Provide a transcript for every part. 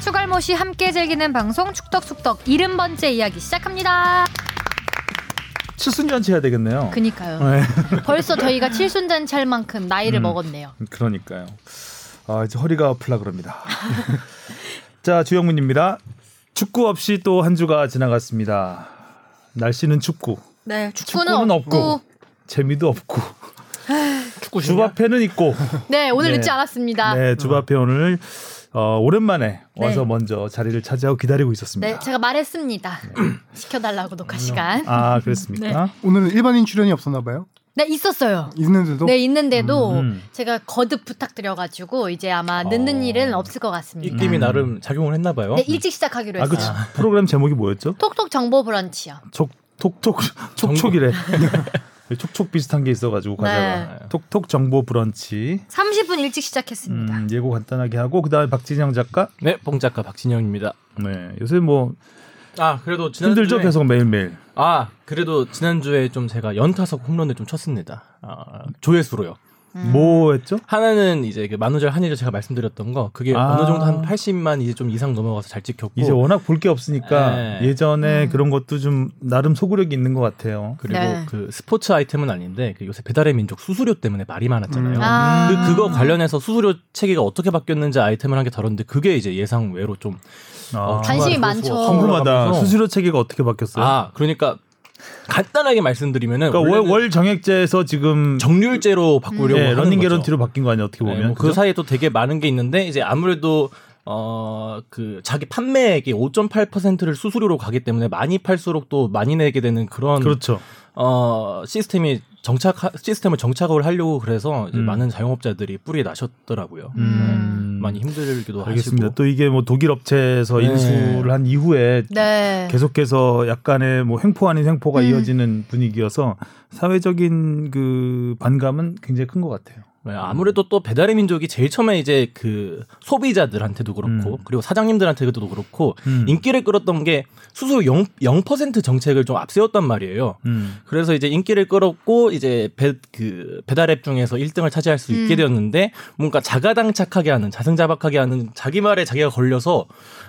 추갈못이 함께 즐기는 방송 축덕숙덕 70번째 이야기 시작합니다. 칠순잔치 해야 되겠네요. 그니까요. 네. 벌써 저희가 칠순잔치 할 만큼 나이를 음. 먹었네요. 그러니까요. 아 이제 허리가 아플라 그럽니다. 자 주영민입니다. 축구 없이 또 한 주가 지나갔습니다. 날씨는 춥고 네, 축구는, 축구는 없고. 없고. 재미도 없고 축구 주바페는 있고 네, 오늘 네. 늦지 않았습니다. 네 주바페 오늘 어, 오랜만에 네. 와서 먼저 자리를 차지하고 기다리고 있었습니다. 네, 제가 말했습니다. 시켜달라고 녹화 시간. 아 그랬습니까? 오늘은 일반인 출연이 없었나 봐요. 네, 있었어요. 있는데도 네, 있는데도 음. 제가 거듭 부탁드려가지고 이제 아마 늦는 어. 일은 없을 것 같습니다. 입김이 나름 작용을 했나 봐요. 네, 일찍 시작하기로 아그 했어요. 프로그램 제목이 뭐였죠? 톡톡 정보 브런치요. 촉 톡톡 촉촉이래. 촉촉 비슷한 게 있어가지고 과자가 네. 톡톡 정보 브런치 30분 일찍 시작했습니다. 음, 예고 간단하게 하고 그다음에 박진영 작가 네, 뽕 작가 박진영입니다. 네 요새 뭐 아, 그래도 지난주에 힘들죠 계속 매일매일 아, 그래도 지난주에 좀 제가 연타석 홈런을 좀 쳤습니다. 아, 조회수로요. 음. 뭐 했죠? 하나는 이제 그 만우절 한일절 제가 말씀드렸던 거 그게 아. 어느 정도 한 80만 이제 좀 이상 넘어가서 잘 찍혔고 이제 워낙 볼 게 없으니까 네. 예전에 음. 그런 것도 좀 나름 소구력이 있는 것 같아요. 그리고 네. 그 스포츠 아이템은 아닌데 그 요새 배달의 민족 수수료 때문에 말이 많았잖아요. 음. 아. 그 그거 관련해서 수수료 체계가 어떻게 바뀌었는지 아이템을 한 게 다뤘는데 그게 이제 예상 외로 좀 아, 관심이 주말에 많죠. 궁금하다. 수수료 체계가 어떻게 바뀌었어요? 아, 그러니까 간단하게 말씀드리면은 그러니까 월, 월 정액제에서 지금 정률제로 바꾸려고 예, 하는 러닝. 개런티로 바뀐 거 아니에요? 어떻게 네, 보면 뭐그 그죠? 사이에 또 되게 많은 게 있는데 이제 아무래도 어 그 자기 판매액의 5.8%를 수수료로 가기 때문에 많이 팔수록 또 많이 내게 되는 그런 그렇죠. 어 시스템이 정착 시스템을 정착을 하려고 그래서 음. 많은 자영업자들이 뿌리 나셨더라고요. 음. 네, 많이 힘들기도 알겠습니다. 하시고 또 이게 뭐 독일 업체에서 네. 인수를 한 이후에 네. 계속해서 약간의 뭐 횡포 아닌 횡포가 음. 이어지는 분위기여서 사회적인 그 반감은 굉장히 큰 것 같아요. 네, 아무래도 또 배달의 민족이 제일 처음에 이제 그 소비자들한테도 그렇고 음. 그리고 사장님들한테도 그렇고 음. 인기를 끌었던 게 수수료 0, 0% 정책을 좀 앞세웠단 말이에요. 음. 그래서 이제 인기를 끌었고 이제 배, 그 배달앱 중에서 1등을 차지할 수 있게 음. 되었는데 뭔가 자가당착하게 하는 자승자박하게 하는 자기 말에 자기가 걸려서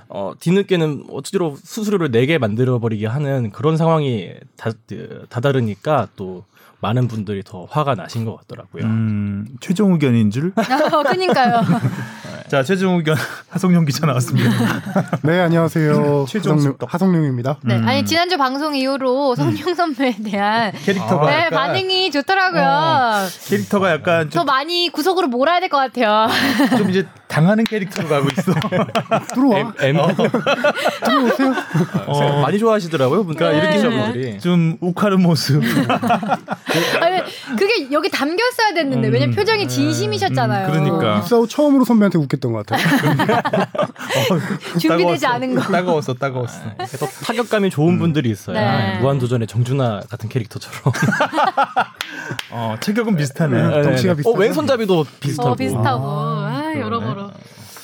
어 뒤늦게는 어찌로 수수료를 내게 만들어 버리게 하는 그런 상황이 다, 그, 다다르니까 또 많은 분들이 더 화가 나신 것 같더라고요. 음, 최종 의견인 줄. 어, 그니까요. 자, 최종 의견 하성룡 기자 나왔습니다. 네 안녕하세요 최종 하성룡. 하성룡입니다. 네, 음. 아니 지난주 방송 이후로 성룡 선배에 대한 캐릭터가 네, 약간, 반응이 좋더라고요. 어. 캐릭터가 약간 더 좀, 많이 구석으로 몰아야 될 것 같아요. 좀 이제 당하는 캐릭터로 가고 있어. 들어와 M, 들어오세요. 어. 많이 좋아하시더라고요. 그러니까 네. 이렇게 시작분들이 좀 욱하는 모습. 아니, 그게 여기 담겼어야 됐는데 음. 왜냐면 표정이 진심이셨잖아요. 음, 그러니까. 입사 후 처음으로 선배한테 웃겼던 것 같아요. 준비되지 따가웠어. 않은 거. 따가웠어, 따가웠어. 또 타격감이 좋은 분들이 있어요. 네. 무한도전의 정준하 같은 캐릭터처럼. 어, 체격은 비슷하네. 덩치가 어, 비슷하죠? 왼손잡이도 비슷하고. 어, 비슷하고. 아. 아, 여러모로.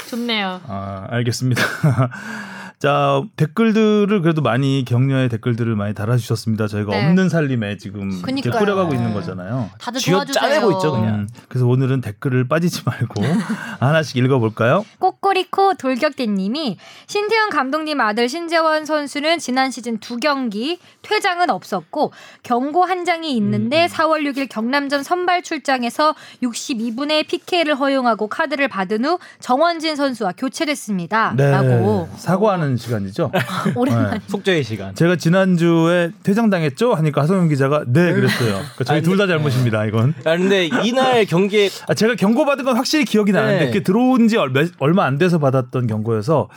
좋네요. 아, 알겠습니다. 자, 댓글들을 그래도 많이 격려의 댓글들을 많이 달아주셨습니다. 저희가 네. 없는 살림에 지금 이렇게. 꾸려가고 있는 거잖아요. 다들 쥐어 도와주세요. 짜내고 있죠, 그냥. 음, 그래서 오늘은 댓글을 빠지지 말고 하나씩 읽어볼까요? 꼬꼬리코 돌격대님이 신태훈 감독님 아들 신재원 선수는 지난 시즌 두 경기 퇴장은 없었고 경고 한 장이 있는데 4월 6일 경남전 선발 출장에서 62분의 PK를 허용하고 카드를 받은 후 정원진 선수와 교체됐습니다. 라고 사과하는 시간이죠. 오랜만에 네. 속죄의 시간. 제가 지난주에 퇴장당했죠? 하니까 하성영 기자가 네, 그랬어요. 그러니까 저희 아니, 둘다 잘못입니다, 이건. 아, 근데 이날 경기에 아, 제가 경고받은 건 확실히 기억이 나는데 네. 그게 들어온 지 얼마, 얼마 안 돼서 받았던 경고여서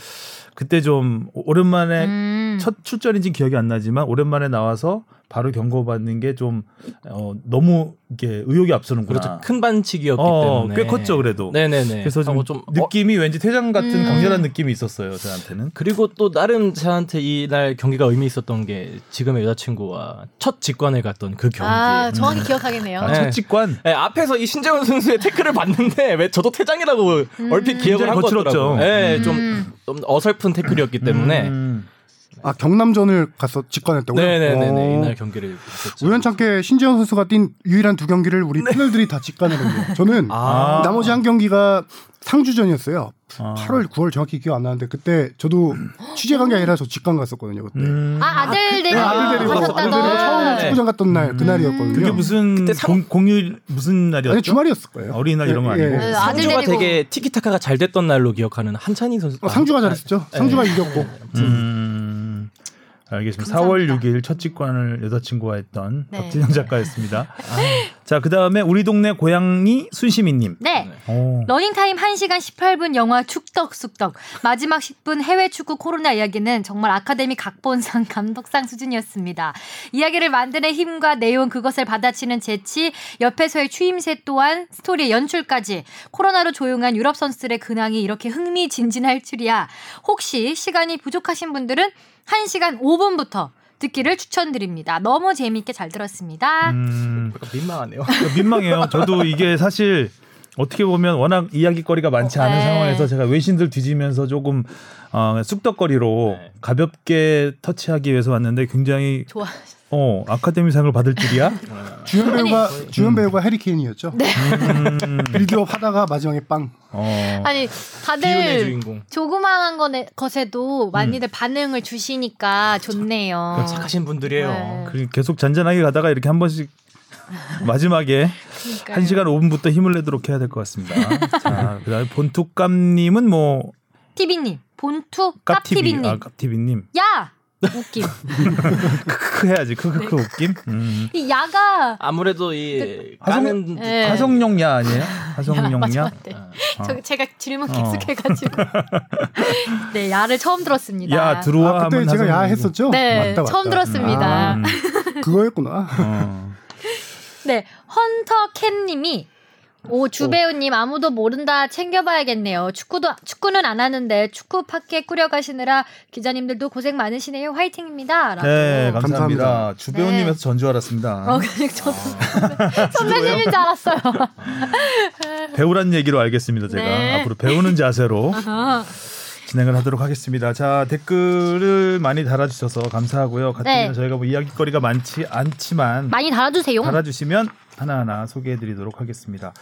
그때 좀 오랜만에 음. 첫 출전인지 기억이 안 나지만 오랜만에 나와서 바로 경고받는 게 좀 어, 너무 이게 의욕이 앞서는구나. 그렇죠. 큰 반칙이었기 어, 때문에 꽤 컸죠, 그래도. 네네네. 그래서 좀, 하고 좀 어, 느낌이 왠지 퇴장 같은 음. 강렬한 느낌이 있었어요, 저한테는. 그리고 또 나름 저한테 이날 경기가 의미 있었던 게 지금의 여자친구와 첫 직관을 갔던 그 경기. 아, 정확히 기억하겠네요. 아, 네. 첫 직관. 네, 앞에서 이 신재원 선수의 태클을 봤는데 왜 저도 퇴장이라고 얼핏 기억을 굉장히 한. 같더라고요. 네, 좀, 음. 좀 어설픈 태클이었기 때문에 음. 아 경남전을 가서 직관했다고요? 네네네네 어. 이날 경기를 했었죠. 우연찮게 신재영 선수가 뛴 유일한 두 경기를 우리 패널들이 다 직관했거든요. 저는 아. 나머지 한 경기가 상주전이었어요. 아. 8월, 9월 정확히 기억 안 나는데 그때 저도 취재 간 게 아니라 저 직관 갔었거든요. 그때. 음. 아 아들 데리고 네, 아들 데리고 아들 가셨다던. 데리고 처음 네. 축구장 갔던 날 그날이었거든요. 그게 무슨 그때 상- 공, 공휴일 무슨 날이었죠? 아니 주말이었을 거예요. 어린이날 이런 거 예, 아니고? 예. 네, 아들 상주가 데리고. 되게 티키타카가 잘 됐던 날로 기억하는 한찬희 선수. 어, 상주가 잘했었죠. 상주가 네. 이겼고. 음. 알겠습니다. 4월 6일 첫 직관을 여자친구와 했던 네. 박진영 작가였습니다. 자, 그 다음에 우리 동네 고양이 순시민 님. 네. 오. 러닝타임 1시간 18분 영화 축덕숙덕 마지막 10분 해외 축구 코로나 이야기는 정말 아카데미 각본상 감독상 수준이었습니다. 이야기를 만드는 힘과 내용 그것을 받아치는 재치 옆에서의 추임새 또한 스토리의 연출까지 코로나로 조용한 유럽 선수들의 근황이 이렇게 흥미진진할 줄이야. 혹시 시간이 부족하신 분들은 1시간 5분부터 듣기를 추천드립니다. 너무 재미있게 잘 들었습니다. 음, 민망하네요. 민망해요. 저도 이게 사실 어떻게 보면 워낙 이야기거리가 많지 않은 네. 상황에서 제가 외신들 뒤지면서 조금 어, 쑥덕거리로 네. 가볍게 터치하기 위해서 왔는데 굉장히 좋아. 어, 아카데미상을 받을 줄이야? 주연 배우가 주연 배우가 해리 케인이었죠. 네. 음, 빌드업 하다가 마지막에 빵. 어. 아니 다들. 조그마한 거네, 것에도 많이들 반응을 주시니까 좋네요. 그건 착하신 분들이에요. 네. 그 계속 잔잔하게 가다가 이렇게 한 번씩 마지막에 그러니까요. 1시간 5분부터 힘을 내도록 해야 될 것 같습니다. 자, 그다음에 본투감님은 뭐 티비님 본투 깝티비, 깝티비님 아 깝티비님 야 웃김 크크 해야지 크크크 웃김. 음. 이 야가 아무래도 이 하성- 까는 네. 아니에요? 야, 하성룡야. 맞아, 맞아. 저 제가 질문 계속해가지고 네 야를 처음 들었습니다. 야 들어와 아, 그때 제가 야. 했었죠? 네 맞다, 맞다. 처음 들었습니다. 음. 그거였구나. 어. 네 헌터 캔님이 오 주배우님 아무도 모른다 챙겨봐야겠네요. 축구도 축구는 안 하는데 축구 팟캐 꾸려가시느라 기자님들도 고생 많으시네요. 화이팅입니다.라고. 네 감사합니다. 감사합니다. 주배우님에서 네. 전줄 알았습니다. 어, 그냥 저도 선배님인 줄 알았어요. 배우란 얘기로 알겠습니다. 제가 네. 앞으로 배우는 자세로 어. 진행을 하도록 하겠습니다. 자 댓글을 많이 달아주셔서 감사하고요. 같은 네. 저희가 뭐 이야기거리가 많지 않지만 많이 달아주세요. 달아주시면 하나하나 소개해드리도록 하겠습니다.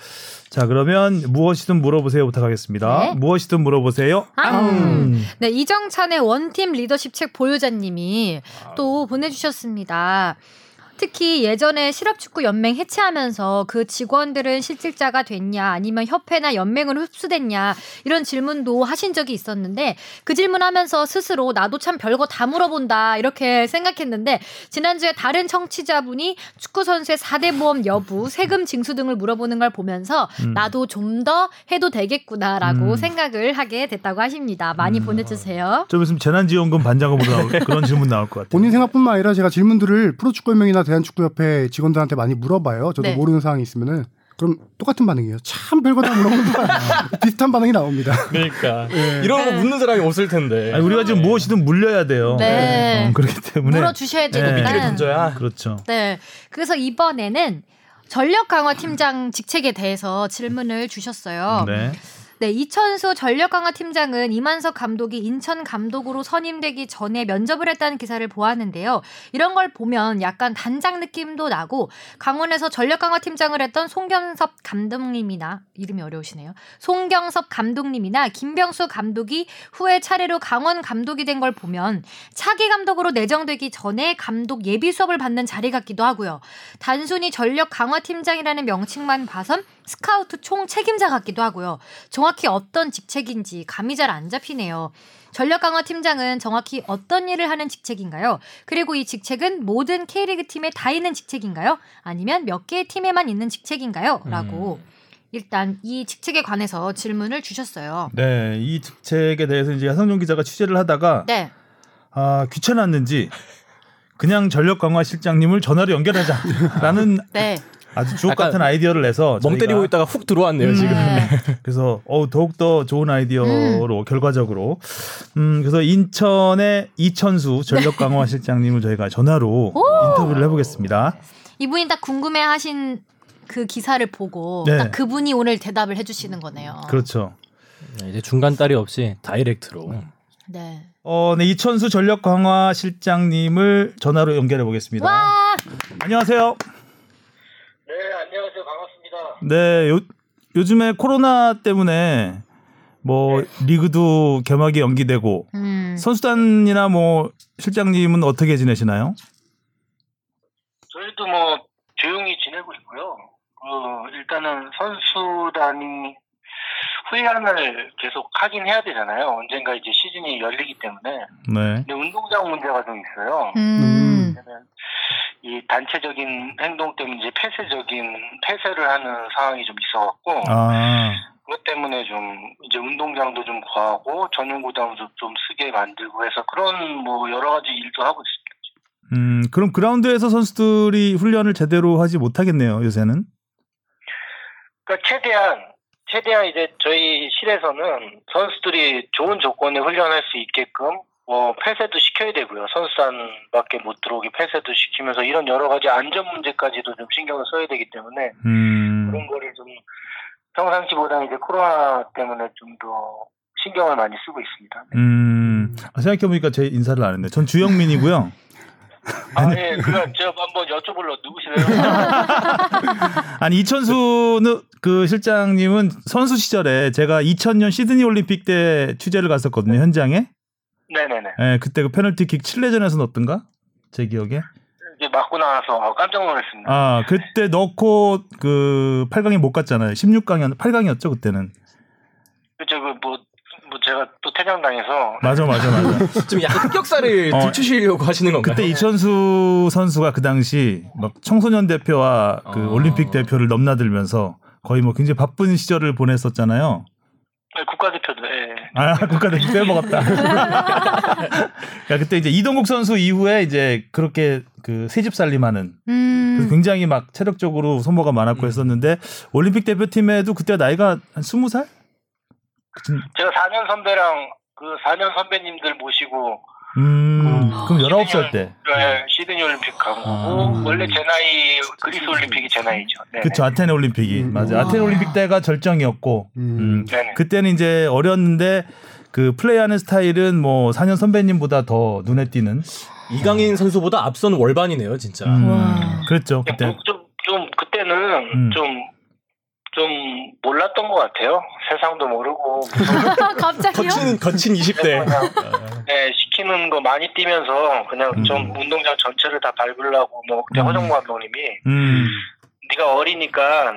자 그러면 무엇이든 물어보세요 부탁하겠습니다. 네. 무엇이든 물어보세요. 앙. 네, 이정찬의 원팀 리더십 책 보유자님이 또 보내주셨습니다. 특히 예전에 실업축구 연맹 해체하면서 그 직원들은 실질자가 됐냐 아니면 협회나 연맹으로 흡수됐냐 이런 질문도 하신 적이 있었는데 그 질문하면서 스스로 나도 참 별거 다 물어본다 이렇게 생각했는데 지난주에 다른 청취자분이 축구 선수의 4대 보험 여부, 세금 징수 등을 물어보는 걸 보면서 음. 나도 좀 더 해도 되겠구나라고 음. 생각을 하게 됐다고 하십니다. 많이 음. 보내주세요. 좀 있으면 재난지원금 반장업으로 나올 그런 질문 나올 것 같아요. 본인 생각뿐만 아니라 제가 질문들을 프로축구연맹이나 대한축구협회 직원들한테 많이 물어봐요. 저도 네. 모르는 사항이 있으면은 그럼 똑같은 반응이에요. 참 별거 다 물어본다. 비슷한 반응이 나옵니다. 그러니까 이런 거 묻는 사람이 없을 텐데. 아니, 우리가 지금 무엇이든 물려야 돼요. 네. 어, 그렇기 때문에 물어 주셔야 네. 되니까. 미끼를 던져야. 그렇죠. 네. 그래서 이번에는 전력 강화 팀장 직책에 대해서 질문을 주셨어요. 네. 네, 이천수 전력 강화 팀장은 이만석 감독이 인천 감독으로 선임되기 전에 면접을 했다는 기사를 보았는데요. 이런 걸 보면 약간 단장 느낌도 나고 강원에서 전력 강화 팀장을 했던 송경섭 감독님이나 이름이 어려우시네요. 송경섭 감독님이나 김병수 감독이 후에 차례로 강원 감독이 된 걸 보면 차기 감독으로 내정되기 전에 감독 예비 수업을 받는 자리 같기도 하고요. 단순히 전력 강화 팀장이라는 명칭만 봐선 스카우트 총 책임자 같기도 하고요. 정확히 어떤 직책인지 감이 잘 안 잡히네요. 전력 강화 팀장은 정확히 어떤 일을 하는 직책인가요? 그리고 이 직책은 모든 K리그 팀에 다 있는 직책인가요? 아니면 몇 개의 팀에만 있는 직책인가요? 라고 일단 이 직책에 관해서 질문을 주셨어요. 네, 이 직책에 대해서 이제 하성룡 기자가 취재를 하다가 네. 아, 귀찮았는지 그냥 전력 강화 실장님을 전화로 연결하자라는 네. 아주 주옥 같은 아이디어를 내서 멍 때리고 있다가 훅 들어왔네요 지금. 네. 그래서 어 더욱 더 좋은 아이디어로 결과적으로 음 그래서 인천의 이천수 전력 강화 실장님을 저희가 전화로 인터뷰를 해보겠습니다. 이분이 딱 궁금해하신 그 기사를 보고 네. 딱 그분이 오늘 대답을 해주시는 거네요. 그렇죠. 네, 이제 중간 딸이 없이 다이렉트로. 네. 어, 네, 이천수 전력 강화 실장님을 전화로 연결해 보겠습니다. 와 안녕하세요. 네, 안녕하세요. 반갑습니다. 네, 요, 요즘에 코로나 때문에 뭐 리그도 개막이 연기되고 음. 선수단이나 뭐 실장님은 어떻게 지내시나요? 저희도 뭐 조용히 지내고 있고요. 그 일단은 선수단이 훈련을 계속 하긴 해야 되잖아요. 언젠가 이제 시즌이 열리기 때문에. 네. 근데 운동장 문제가 좀 있어요. 음. 이 단체적인 행동 때문에 이제 폐쇄적인 폐쇄를 하는 상황이 좀 있어갖고 아, 그것 때문에 좀 이제 운동장도 좀 구하고 전용 구장도 좀 쓰게 만들고 해서 그런 뭐 여러 가지 일도 하고 있습니다. 음, 그럼 그라운드에서 선수들이 훈련을 제대로 하지 못하겠네요, 요새는. 그러니까 최대한 최대한 이제 저희 실에서는 선수들이 좋은 조건에 훈련할 수 있게끔 뭐 폐쇄도 시켜야 되고요. 선수단밖에 못 들어오게 폐쇄도 시키면서 이런 여러 가지 안전 문제까지도 좀 신경을 써야 되기 때문에 음, 그런 거를 좀 평상시보다 이제 코로나 때문에 좀 더 신경을 많이 쓰고 있습니다. 음, 아, 생각해보니까 제 인사를 안 했네. 전 주영민이고요. 아, 예, 그럼 제가 한번 여쭤볼러 누구시래요? 아니 이천수 그 실장님은 선수 시절에 제가 2000년 시드니 올림픽 때 취재를 갔었거든요 현장에. 네네네. 예, 그때 그 페널티킥 칠레전에서 넣었던가 제 기억에. 이제 맞고 나서 아, 깜짝 놀랐습니다. 아 그때 넣고 그 8강에 못 갔잖아요. 16강이었 8강이었죠 그때는. 그죠, 그 뭐, 뭐 제가 또 퇴장당해서 맞아 맞아 맞아. 좀 약간 흑역사를 어, 들추시려고 하시는 건가요? 그때 이천수 선수가 그 당시 막 청소년 대표와 그 어. 올림픽 대표를 넘나들면서 거의 뭐 굉장히 바쁜 시절을 보냈었잖아요. 네, 국가대표도 예. 아, 국가대표 빼먹었다. 야, 그때 이제 이동국 선수 이후에 이제 그렇게 그 새집 살림하는 음. 굉장히 막 체력적으로 소모가 많았고 했었는데 올림픽 대표팀에도 그때 나이가 한 20살? 그쯤- 제가 4년 선배랑 그 4년 선배님들 모시고 음, 그럼 19살 때. 네, 시드니 올림픽 간 거고 원래 제 나이 그리스 올림픽이 제 나이죠. 네. 그쵸, 아테네 올림픽이. 음. 맞아. 아테네 올림픽 때가 절정이었고. 음. 음. 네네. 그때는 이제 어렸는데 그 플레이하는 스타일은 뭐 4년 선배님보다 더 눈에 띄는. 이강인 선수보다 앞선 월반이네요, 진짜. 음, 와. 그랬죠, 그때. 뭐 좀, 좀 그때는 음. 좀, 좀 몰랐던 것 같아요. 세상도 모르고 갑자기요? 거친 거친 20대. 그냥 네, 시키는 거 많이 뛰면서 그냥 음. 좀 운동장 전체를 다 밟으려고 뭐 그때 음. 허정무 감독님이 음. 네가 어리니까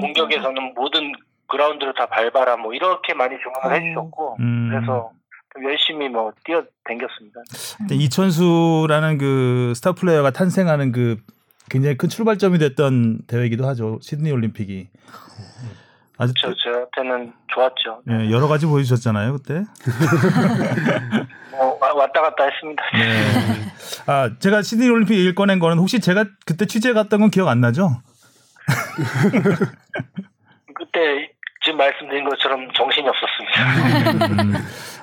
공격에서는 모든 그라운드를 다 밟아라 뭐 이렇게 많이 주문을 어. 해주셨고 음. 그래서 좀 열심히 뭐 뛰어 댕겼습니다. 이천수라는 그 스타 플레이어가 탄생하는 그 굉장히 큰 출발점이 됐던 대회이기도 하죠. 시드니 올림픽이. 아주 저 저한테는 좋았죠. 예, 여러 가지 보여주셨잖아요 그때. 뭐 와- 왔다 갔다 했습니다. 네. 아 제가 시드니 올림픽 얘기를 꺼낸 거는 혹시 제가 그때 취재 갔던 건 기억 안 나죠? 그때 지금 말씀드린 것처럼 정신이 없었습니다. 음,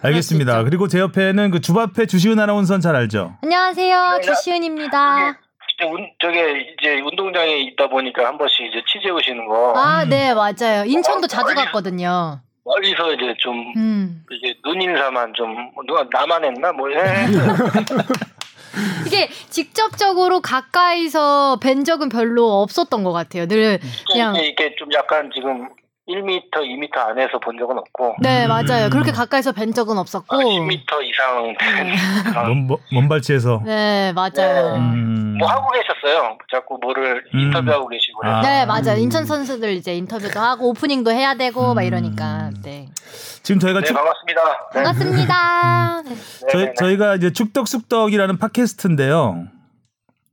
알겠습니다. 그리고 제 옆에는 그 주바페 주시은 아나운서는 잘 알죠? 안녕하세요. 네, 주시은입니다. 진짜 운, 저게 이제 운동장에 있다 보니까 한 번씩 이제 취재 오시는 거 아, 네, 맞아요. 인천도 자주 갔거든요. 멀리서 이제 좀 음. 이제 눈 인사만 좀 누가 나만 했나 뭐 해. 이게 직접적으로 가까이서 뵌 적은 별로 없었던 것 같아요. 늘 그냥 이게 이게 좀 약간 지금 1m, 2m 안에서 본 적은 없고 네 맞아요. 그렇게 가까이서 뵌 적은 없었고 아, 10m 이상 된 그런 먼, 먼- 먼 발치에서. 네 맞아요. 음. 뭐 하고 계셨어요. 자꾸 뭐를 음. 인터뷰하고 계시고 아. 네 맞아요. 인천 선수들 이제 인터뷰도 하고 오프닝도 해야 되고 막 음. 이러니까 네 지금 저희가 네 축, 반갑습니다. 네. 반갑습니다. 네. 네, 저희, 네, 네. 저희가 이제 축덕숙덕이라는 팟캐스트인데요.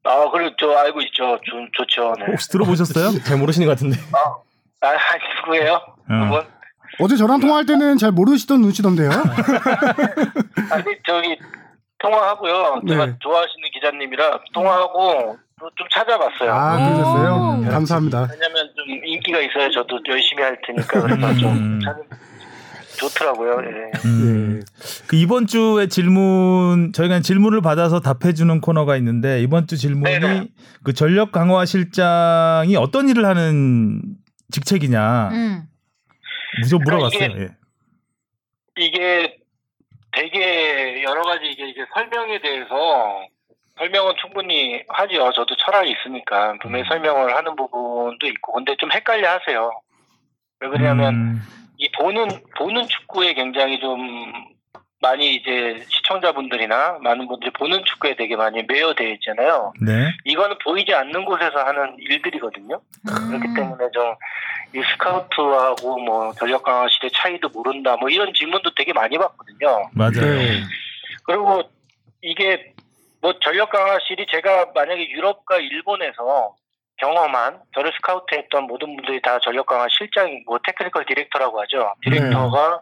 아 그리고 저 알고 있죠. 좀 좋죠. 네. 혹시 들어보셨어요? 잘 모르시는 것 같은데. 아, 아 누구예요? 어. 그분? 어제 저랑 통화할 때는 잘 모르시던 눈치던데요. 아니 저기 통화하고요. 제가 네. 좋아하시는 기자님이라 통화하고 또좀 찾아봤어요. 아, 오. 그러셨어요? 감사합니다. 왜냐면 좀 인기가 있어야 저도 열심히 할 테니까 그래서 좀 음. 찾- 좋더라고요. 예. 음. 예. 그 이번 주에 질문 저희가 질문을 받아서 답해주는 코너가 있는데 이번 주 질문이 네네. 그 전력 강화 실장이 어떤 일을 하는 직책이냐 음. 무조건 그러니까 물어봤어요. 이게- 예. 이게 되게 여러 가지 이게 이제 설명에 대해서 설명은 충분히 하지요. 저도 철학이 있으니까 분명히 음. 설명을 하는 부분도 있고 근데 좀 헷갈려 하세요. 왜 그러냐면 음, 이 보는 보는 축구에 굉장히 좀 많이 이제 시청자분들이나 많은 분들이 보는 축구에 되게 많이 매여되어 있잖아요. 네. 이거는 보이지 않는 곳에서 하는 일들이거든요. 음. 그렇기 때문에 좀 이 스카우트하고 뭐 전력 강화실의 차이도 모른다 뭐 이런 질문도 되게 많이 받거든요. 맞아요. 네. 그리고 이게 뭐 전력 강화 실이 제가 만약에 유럽과 일본에서 경험한 저를 스카우트했던 모든 분들이 다 전력 강화 실장 뭐 technical director라고 하죠. 디렉터가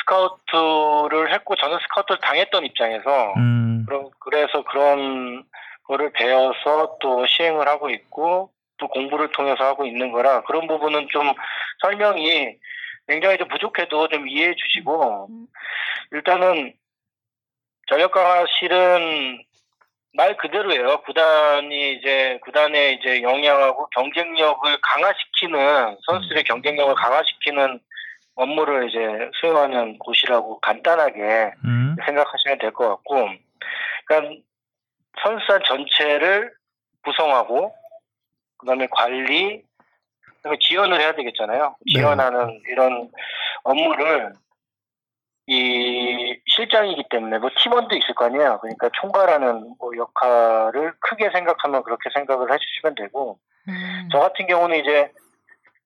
스카우트를 했고 저는 스카우트를 당했던 입장에서 음, 그럼 그래서 그런 거를 배워서 또 시행을 하고 있고 또 공부를 통해서 하고 있는 거라 그런 부분은 좀 설명이 굉장히 좀 부족해도 좀 이해해 주시고 일단은 전력 강화 실은 말 그대로예요. 구단이 이제 구단의 이제 역량하고 경쟁력을 강화시키는 선수들의 경쟁력을 강화시키는 업무를 이제 수행하는 곳이라고 간단하게 음, 생각하시면 될 것 같고, 그러니까 선수단 전체를 구성하고, 그 다음에 관리, 그다음에 지원을 해야 되겠잖아요. 지원하는 이런 업무를 이 실장이기 때문에 뭐 팀원도 있을 거 아니에요. 그러니까 총괄하는 뭐 역할을 크게 생각하면 그렇게 생각을 해주시면 되고, 음. 저 같은 경우는 이제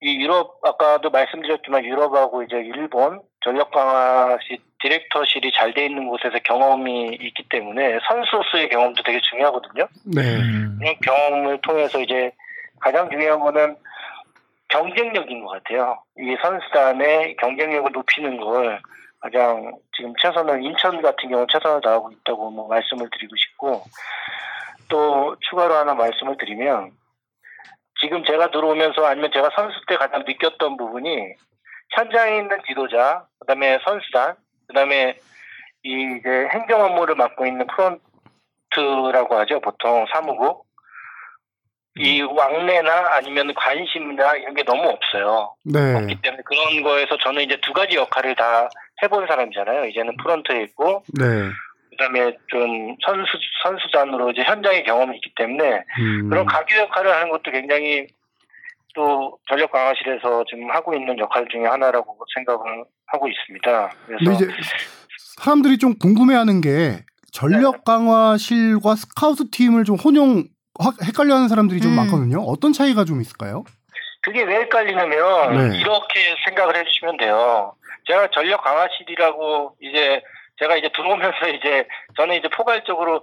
이 유럽 아까도 말씀드렸지만 유럽하고 이제 일본 전력 강화시 디렉터실이 잘 돼 있는 곳에서 경험이 있기 때문에 선수로서의 경험도 되게 중요하거든요. 네. 음, 그런 경험을 통해서 이제 가장 중요한 거는 경쟁력인 것 같아요. 이 선수단의 경쟁력을 높이는 걸 가장 지금 최선을 인천 같은 경우 최선을 다하고 있다고 뭐 말씀을 드리고 싶고 또 추가로 하나 말씀을 드리면 지금 제가 들어오면서 아니면 제가 선수 때 가장 느꼈던 부분이 현장에 있는 지도자, 그다음에 선수단, 그다음에 이 이제 행정 업무를 맡고 있는 프론트라고 하죠 보통 사무국 이 왕래나 아니면 관심이나 이런 게 너무 없어요. 네. 없기 때문에 그런 거에서 저는 이제 두 가지 역할을 다 해본 사람이잖아요. 이제는 프런트에 있고 네. 그다음에 좀 선수 선수단으로 이제 현장의 경험이 있기 때문에 음. 그런 가교 역할을 하는 것도 굉장히 또 전력 강화실에서 지금 하고 있는 역할 중에 하나라고 생각을 하고 있습니다. 그래서 이제 사람들이 좀 궁금해하는 게 전력 강화실과 스카우트 팀을 좀 혼용 확 헷갈려하는 사람들이 좀 음. 많거든요. 어떤 차이가 좀 있을까요? 그게 왜 헷갈리냐면 네. 이렇게 생각을 해주시면 돼요. 제가 전력 강화실이라고 이제 제가 이제 들어오면서 이제 저는 이제 포괄적으로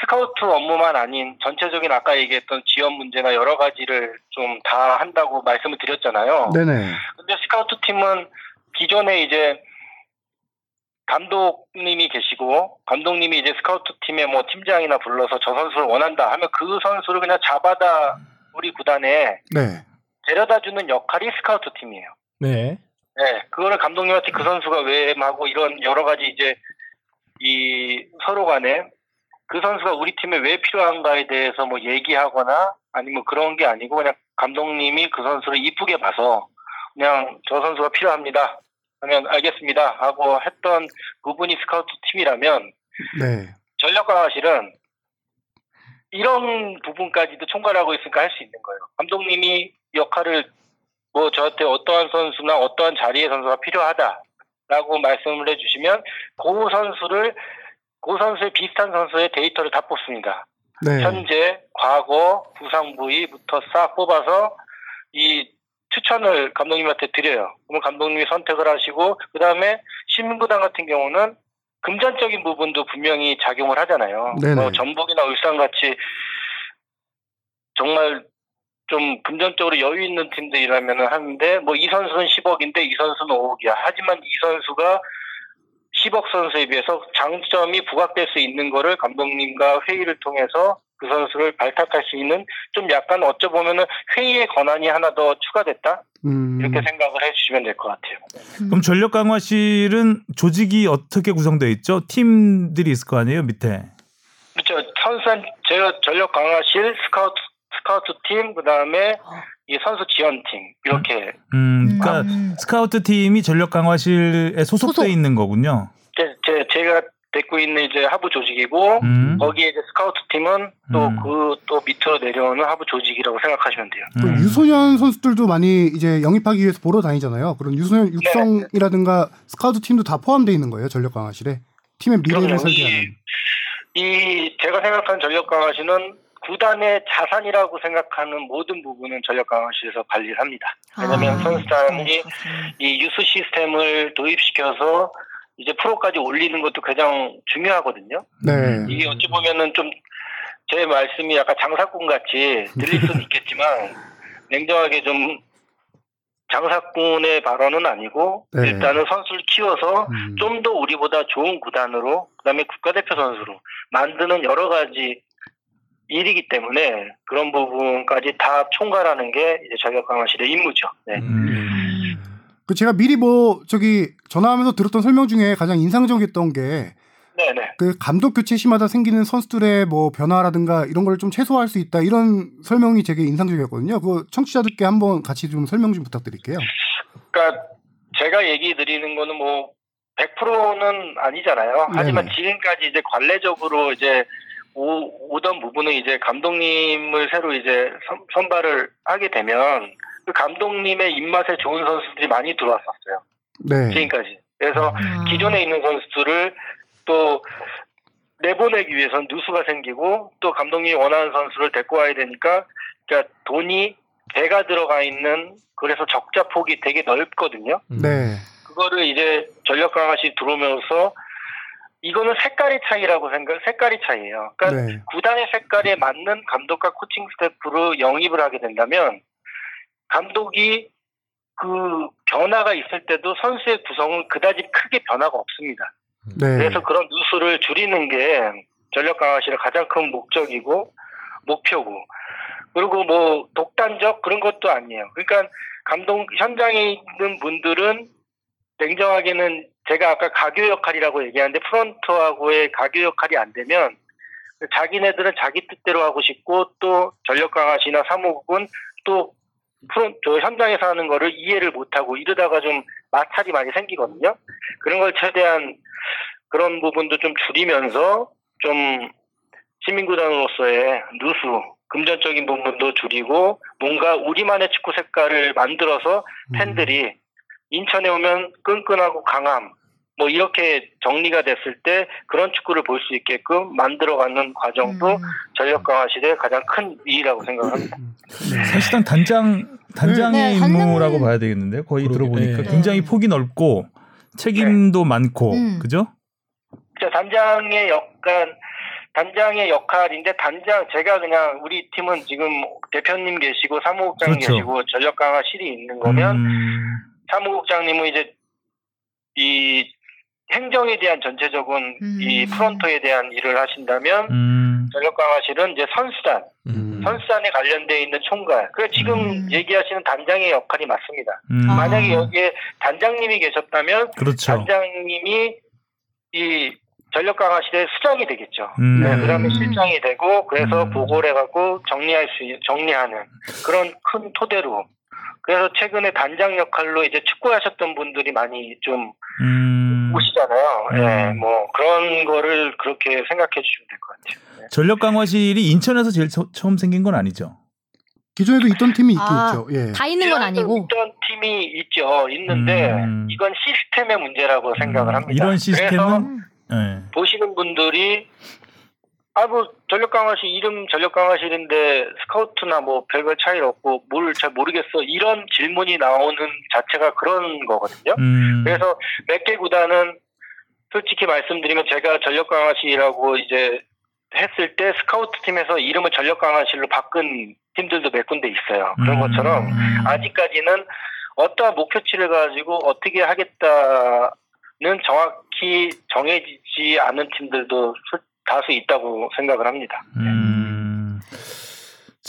스카우트 업무만 아닌 전체적인 아까 얘기했던 지원 문제나 여러 가지를 좀 다 한다고 말씀을 드렸잖아요. 네네. 근데 스카우트 팀은 기존에 이제 감독님이 계시고 감독님이 이제 스카우트 팀의 뭐 팀장이나 불러서 저 선수를 원한다 하면 그 선수를 그냥 잡아다 우리 구단에 네. 데려다 주는 역할이 스카우트 팀이에요. 네. 네, 그거를 감독님한테 그 선수가 왜 하고 이런 여러 가지 이제 이 서로 간에 그 선수가 우리 팀에 왜 필요한가에 대해서 뭐 얘기하거나 아니면 그런 게 아니고 그냥 감독님이 그 선수를 이쁘게 봐서 그냥 저 선수가 필요합니다. 하면 알겠습니다 하고 했던 부분이 스카우트 팀이라면 네. 전력 강화실은 이런 부분까지도 총괄하고 있으니까 할 수 있는 거예요. 감독님이 역할을 뭐 저한테 어떠한 선수나 어떠한 자리의 선수가 필요하다라고 말씀을 해주시면 그 선수를 그 선수의 비슷한 선수의 데이터를 다 뽑습니다. 네. 현재, 과거, 부상 부위부터 싹 뽑아서 이 추천을 감독님한테 드려요. 그러면 감독님이 선택을 하시고 그 다음에 시민구단 같은 경우는 금전적인 부분도 분명히 작용을 하잖아요. 네네. 뭐 전북이나 울산 같이 정말 좀 금전적으로 여유 있는 팀들이라면 하는데 뭐 이 선수는 10억인데 이 선수는 5억이야. 하지만 이 선수가 10억 선수에 비해서 장점이 부각될 수 있는 거를 감독님과 회의를 통해서 그 선수를 발탁할 수 있는 좀 약간 어쩌보면은 회의의 권한이 하나 더 추가됐다 음. 이렇게 생각을 해주시면 될 것 같아요. 그럼 전력 강화실은 조직이 어떻게 구성되어 있죠? 팀들이 있을 거 아니에요 밑에. 그렇죠. 선수한 제가 전력 강화실 스카우트 스카우트 팀 그 다음에 이 선수 지원 팀 이렇게 음, 그러니까 음. 스카우트 팀이 전력 강화실에 소속돼 소속. 있는 거군요. 제, 제, 제가 데리고 있는 이제 하부 조직이고 음. 거기에 이제 스카우트 팀은 또 음. 그또 밑으로 내려오는 하부 조직이라고 생각하시면 돼요. 그 음. 유소년 선수들도 많이 이제 영입하기 위해서 보러 다니잖아요. 그런 유소년 육성이라든가 스카우트 팀도 다 포함되어 있는 거예요. 전력 강화실에 팀의 미래를 그럼요. 설계하는. 이, 이 제가 생각하는 전력 강화시는 구단의 자산이라고 생각하는 모든 부분은 전력 강화실에서 관리를 합니다. 왜냐면 아, 선수단이 자산. 이 유스 시스템을 도입시켜서 이제 프로까지 올리는 것도 가장 중요하거든요. 네. 이게 어찌 보면은 좀 제 말씀이 약간 장사꾼 같이 들릴 수는 있겠지만 냉정하게 좀 장사꾼의 발언은 아니고 네. 일단은 선수를 키워서 음. 좀더 우리보다 좋은 구단으로 그다음에 국가대표 선수로 만드는 여러 가지 일이기 때문에 그런 부분까지 다 총괄하는 게 이제 전력 강화실의 임무죠. 네. 음. 그 제가 미리 뭐 저기 전화하면서 들었던 설명 중에 가장 인상적이었던 게 네네. 그 감독 교체 시마다 생기는 선수들의 뭐 변화라든가 이런 걸 좀 최소화할 수 있다 이런 설명이 되게 인상적이었거든요. 그 청취자들께 한번 같이 좀 설명 좀 부탁드릴게요. 그러니까 제가 얘기 드리는 거는 뭐 100%는 아니잖아요. 하지만 네네. 지금까지 이제 관례적으로 이제 오, 오던 부분은 이제 감독님을 새로 이제 선, 선발을 하게 되면 그 감독님의 입맛에 좋은 선수들이 많이 들어왔었어요. 네. 지금까지. 그래서 아. 기존에 있는 선수들을 또 내보내기 위해서는 누수가 생기고 또 감독님이 원하는 선수를 데리고 와야 되니까 그러니까 돈이 배가 들어가 있는 그래서 적자 폭이 되게 넓거든요. 네. 그거를 이제 전력 강화시 들어오면서 이거는 색깔의 차이라고 생각, 색깔의 차이예요. 그러니까 네. 구단의 색깔에 맞는 감독과 코칭 스태프로 영입을 하게 된다면 감독이 그 변화가 있을 때도 선수의 구성은 그다지 크게 변화가 없습니다. 네. 그래서 그런 누수를 줄이는 게 전력 강화 실의 가장 큰 목적이고 목표고 그리고 뭐 독단적 그런 것도 아니에요. 그러니까 감독 현장에 있는 분들은 냉정하게는 제가 아까 가교 역할이라고 얘기하는데 프런트하고의 가교 역할이 안 되면 자기네들은 자기 뜻대로 하고 싶고 또 전력 강화시나 사무국은 또 프론 저 현장에서 하는 거를 이해를 못하고 이러다가 좀 마찰이 많이 생기거든요. 그런 걸 최대한 그런 부분도 좀 줄이면서 좀 시민구단으로서의 누수, 금전적인 부분도 줄이고 뭔가 우리만의 축구 색깔을 만들어서 팬들이 인천에 오면 끈끈하고 강함 뭐 이렇게 정리가 됐을 때 그런 축구를 볼 수 있게끔 만들어가는 과정도 음. 전력 강화실의 가장 큰 이라고 생각합니다. 사실상 단장 단장의 네, 단장- 임무라고 봐야 되겠는데 거의 그러게, 들어보니까 네. 굉장히 폭이 넓고 책임도 많고 음. 그죠? 진짜 단장의 역할 단장의 역할인데 단장 제가 그냥 우리 팀은 지금 대표님 계시고 사무국장 그렇죠. 계시고 전력 강화 실이 있는 거면 음, 사무국장님은 이제 이 행정에 대한 전체적인 음. 이 프론터에 대한 일을 하신다면 음, 전력 강화실은 이제 선수단 음. 선수단에 관련돼 있는 총괄. 그 지금 음. 얘기하시는 단장의 역할이 맞습니다. 음. 아. 만약에 여기에 단장님이 계셨다면 그렇죠. 단장님이 이 전력 강화실의 수장이 되겠죠. 음. 네, 그다음에 실장이 되고 그래서 음. 보고를 해갖고 정리할 수 있- 정리하는 그런 큰 토대로. 그래서 최근에 단장 역할로 이제 축구하셨던 분들이 많이 좀 음, 오시잖아요. 음. 예, 뭐 그런 거를 그렇게 생각해 주시면 될 것 같아요. 네. 전력 강화실이 인천에서 제일 처, 음 생긴 건 아니죠. 기존에도 있던 팀이 있긴 아. 있죠. 예. 다 있는 건 아니고. 있던 팀이 있죠. 있는데 음. 이건 시스템의 문제라고 생각을 음, 합니다. 이런 시스템은 예. 보시는 분들이 아 뭐 전력 강화실 이름 전력 강화실인데 스카우트나 뭐 별별 차이 없고 뭘 잘 모르겠어 이런 질문이 나오는 자체가 그런 거거든요. 음, 그래서 몇 개 구단은 솔직히 말씀드리면 제가 전력 강화실이라고 이제 했을 때 스카우트 팀에서 이름을 전력 강화실로 바꾼 팀들도 몇 군데 있어요. 그런 음. 것처럼 아직까지는 어떠한 목표치를 가지고 어떻게 하겠다는 정확히 정해지지 않은 팀들도 수- 다수 있다고 생각을 합니다. 음.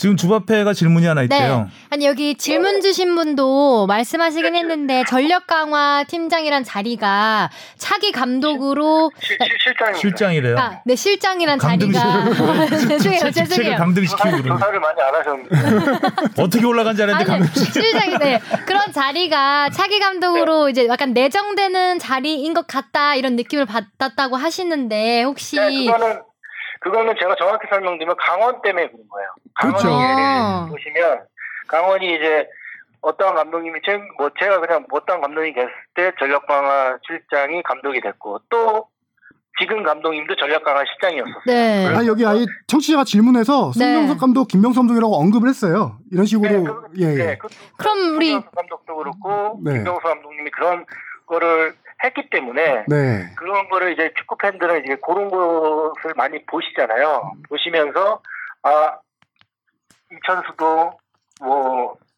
지금 주바페가 질문이 하나 있대요. 아니 여기 질문 주신 분도 말씀하시긴 했는데 전력 강화 팀장이란 자리가 차기 감독으로 실, 실, 실장입니다. 실장이래요. 아, 네 실장이란. 자리가 죄송해요 죄송해요 강등시키고 조사를, 그러는 조사를 많이 안 하셨는데. 어떻게 올라간지 알았는데 아니. 실장이 네 그런 자리가 차기 감독으로 이제 약간 내정되는 자리인 것 같다 이런 느낌을 받았다고 하시는데 혹시 네, 그거는 그거는 제가 정확히 설명드리면 강원 때문에 그런 거예요. 강원이 그렇죠. 아. 보시면 강원이 이제 어떠한 감독님이 제, 뭐 제가 그냥 어떠한 감독이 됐을 때 전력 강화 실장이 감독이 됐고 또 지금 감독님도 전력 강화 실장이었었어요. 네. 아 여기 아예 청취자가 질문해서 네. 송명석 감독, 김병수 감독이라고 언급을 했어요. 이런 식으로 네, 그, 예, 예. 네, 그, 그럼 우리- 감독도 그렇고 네. 김병수 감독님이 그런 거를 했기 때문에 네. 그런 거를 이제 축구 팬들은 이제 그런 것을 많이 보시잖아요. 보시면서 아 이천수도 뭐 음.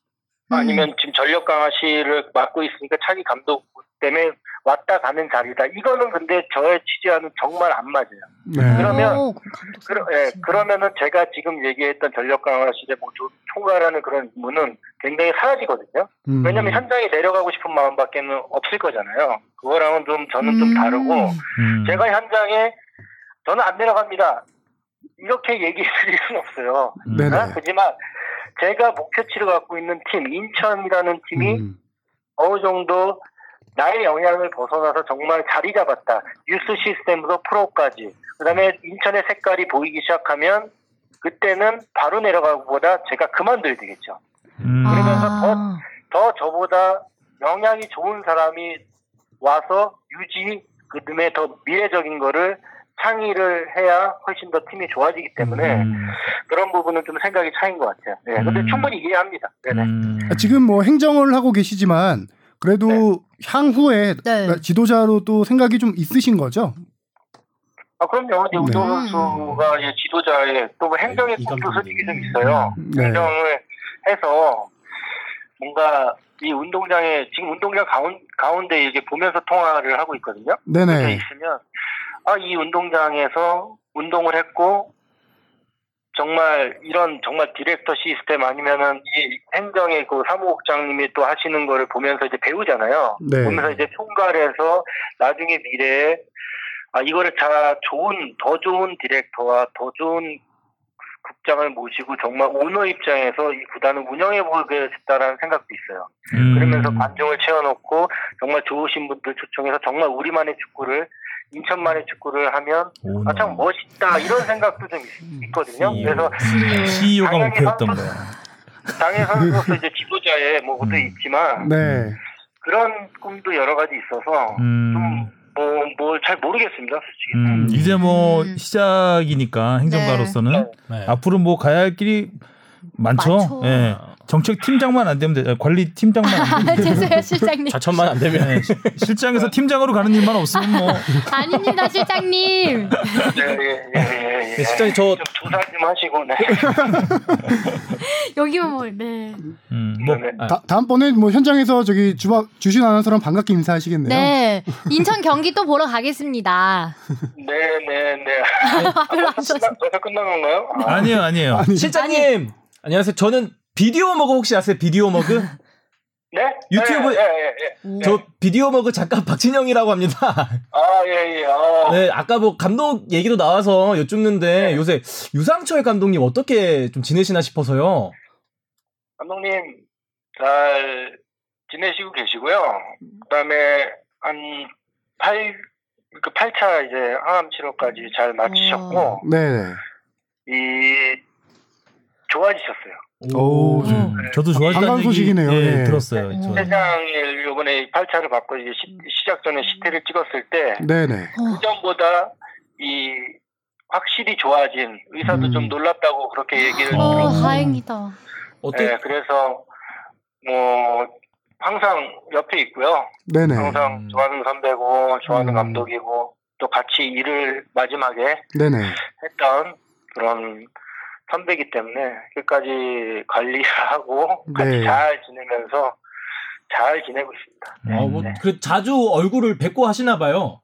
아니면 지금 전력 강화실을 맡고 있으니까 차기 감독 때문에 왔다 가는 자리다. 이거는 근데 저의 취지와는 정말 안 맞아요. 네. 그러면 오, 그러, 예, 생각하시네. 그러면 지금 지금 얘기했던 전력 강화실의 뭐 조- 총괄하는 그런 의무는 굉장히 사라지거든요. 음. 왜냐하면 현장에 내려가고 싶은 마음밖에는 없을 거잖아요. 그거랑은 좀 저는 좀 음. 다르고 음. 제가 현장에 저는 안 내려갑니다. 이렇게 얘기해 드릴 수는 없어요. 음. 네네. 아, 하지만 제가 목표치를 갖고 있는 팀, 인천이라는 팀이 음. 어느 정도 나의 영향을 벗어나서 정말 자리 잡았다. 뉴스 시스템부터 프로까지. 그 다음에 인천의 색깔이 보이기 시작하면 그때는 바로 내려가기보다 제가 그만둬야 되겠죠. 음. 그러면서 아. 더 저보다 영향이 좋은 사람이 와서 유지, 그 다음에 더 미래적인 거를 창의를 해야 훨씬 더 팀이 좋아지기 때문에 음. 그런 부분은 좀 생각이 차이인 것 같아요. 네, 근데 음. 충분히 이해합니다. 네네. 음. 아, 지금 뭐 행정을 하고 계시지만 그래도 향후에 네. 지도자로 또 생각이 좀 있으신 거죠? 아, 그럼요. 이제 네. 우도 선수가 이제 지도자의 또뭐 행정의 이 꿈도 감독님. 솔직히 좀 있어요. 네. 행정을 해서 뭔가 이 운동장에 지금 운동장 가운, 가운데 이게 보면서 통화를 하고 있거든요. 네네. 있으면 아 이 운동장에서 운동을 했고 정말 이런 정말 디렉터 시스템 아니면은 이 행정의 그 사무국장님이 또 하시는 거를 보면서 이제 배우잖아요. 네. 보면서 이제 총괄해서 나중에 미래에 아 이거를 다 좋은 더 좋은 디렉터와 더 좋은 국장을 모시고 정말 오너 입장에서 이 구단을 운영해 보겠다라는 생각도 있어요. 음. 그러면서 관중을 채워놓고 정말 좋으신 분들 초청해서 정말 우리만의 축구를 인천만의 축구를 하면 오너. 아참 멋있다 이런 생각도 좀 있- 있거든요. CEO. 그래서 CEO가 당연히 목표였던 거야. 당연히 선수로서 이제 지도자의 뭐 것도 음. 있지만 네. 그런 꿈도 여러 가지 있어서 음. 좀뭐뭘 잘 모르겠습니다, 솔직히. 음, 이제 뭐 음. 시작이니까 행정가로서는 네. 앞으로 뭐 가야 할 길이 많죠. 많죠. 예. 정책 팀장만 안 되면 돼. 관리 팀장만 안 되면 돼. 죄송해요 실장님 좌천만 안 되면 예, 시- 실장에서 팀장으로 가는 일만 없으면 뭐 아닙니다 실장님 네, 예, 예, 예, 예. 네, 실장님, 저- 좀 조사 좀 하시고, 네. 여기 뭐 네 음, 뭐 네. 아. 다, 다음번에 뭐 현장에서 저기 주바 주신 아나운서랑 반갑게 인사하시겠네요. 네 인천 경기 또 보러 가겠습니다 네, 네, 네. 별로 안 벌써 끝난 건가요? 아, 아니에요, 아니에요. 아니, 실장님 안녕하세요. 저는 비디오 머그 혹시 아세요? 비디오 머그? 네? 유튜브- 예, 예, 예. 예. 저 비디오 머그 작가 박진영이라고 합니다. 아, 예, 예. 아, 네, 아까 뭐 감독 얘기도 나와서 여쭙는데 요새 유상철 감독님 어떻게 좀 지내시나 싶어서요. 감독님 잘 지내시고 계시고요. 그다음에 한 8, 그 8차 이제 항암 치료까지 잘 마치셨고, 네. 이, 좋아지셨어요. 오, 음. 음, 저도 좋아했다는 반가운 얘기 소식이네요. 예, 네. 들었어요. 네. 저. 회장을 요번에 8차를 받고 이제 시, 시작 전에 시태를 찍었을 때, 네네. 어, 그전보다 이, 확실히 좋아진 의사도 음. 좀 놀랍다고 그렇게 얘기를 어, 들었고, 다행이다 어때? 네, 그래서 뭐 항상 옆에 있고요. 네네. 항상 음. 좋아하는 선배고 좋아하는 음. 감독이고 또 같이 일을 마지막에 네네. 했던 그런 선배기 때문에 끝까지 관리를 하고 같이 네. 잘 지내면서 잘 지내고 있습니다. 어, 뭐, 네. 그 자주 얼굴을 뵙고 하시나 봐요.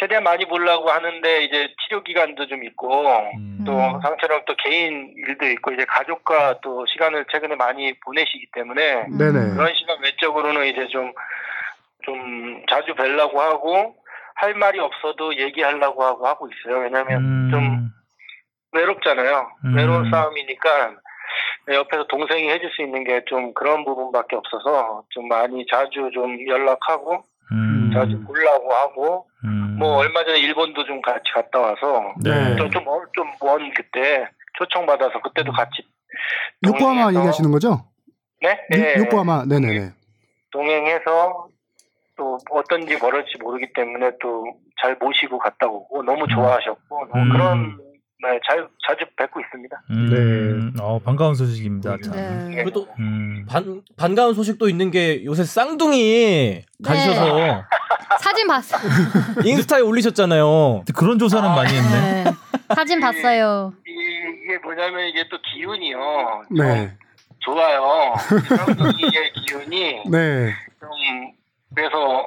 최대한 많이 보려고 하는데 이제 치료 기간도 좀 있고 음. 또 음. 상처럼 또 개인 일도 있고 이제 가족과 또 시간을 최근에 많이 보내시기 때문에 음. 네네. 그런 시간 외적으로는 이제 좀, 좀 자주 뵈려고 하고 할 말이 없어도 얘기하려고 하고 하고 있어요. 왜냐면 음. 좀 외롭잖아요. 음. 외로운 싸움이니까 옆에서 동생이 해줄 수 있는 게 좀 그런 부분밖에 없어서 좀 많이 자주 좀 연락하고 음. 자주 보려고 하고 음. 뭐 얼마 전에 일본도 좀 같이 갔다 와서 네. 좀좀먼 그때 초청 받아서 그때도 같이 요코하마 동행해서- 얘기하시는 거죠? 네, 네. 요, 요코하마. 네네네. 동행해서 또 어떤지 멀을지 모르기 때문에 또 잘 모시고 갔다 오고 너무 좋아하셨고 너무 음. 그런 네, 잘 자주 뵙고 있습니다. 음. 어, 반가운 소식입니다. 참. 네. 그래도 음. 반 반가운 소식도 있는 게 요새 쌍둥이 가지셔서 사진 봤어. 인스타에 올리셨잖아요. 그런 조사는 많이 했네. 네. 사진 봤어요. 이, 이 게 뭐냐면 이게 또 기운이요. 좀 네. 좋아요. 쌍둥이의 기운이 네. 좀 그래서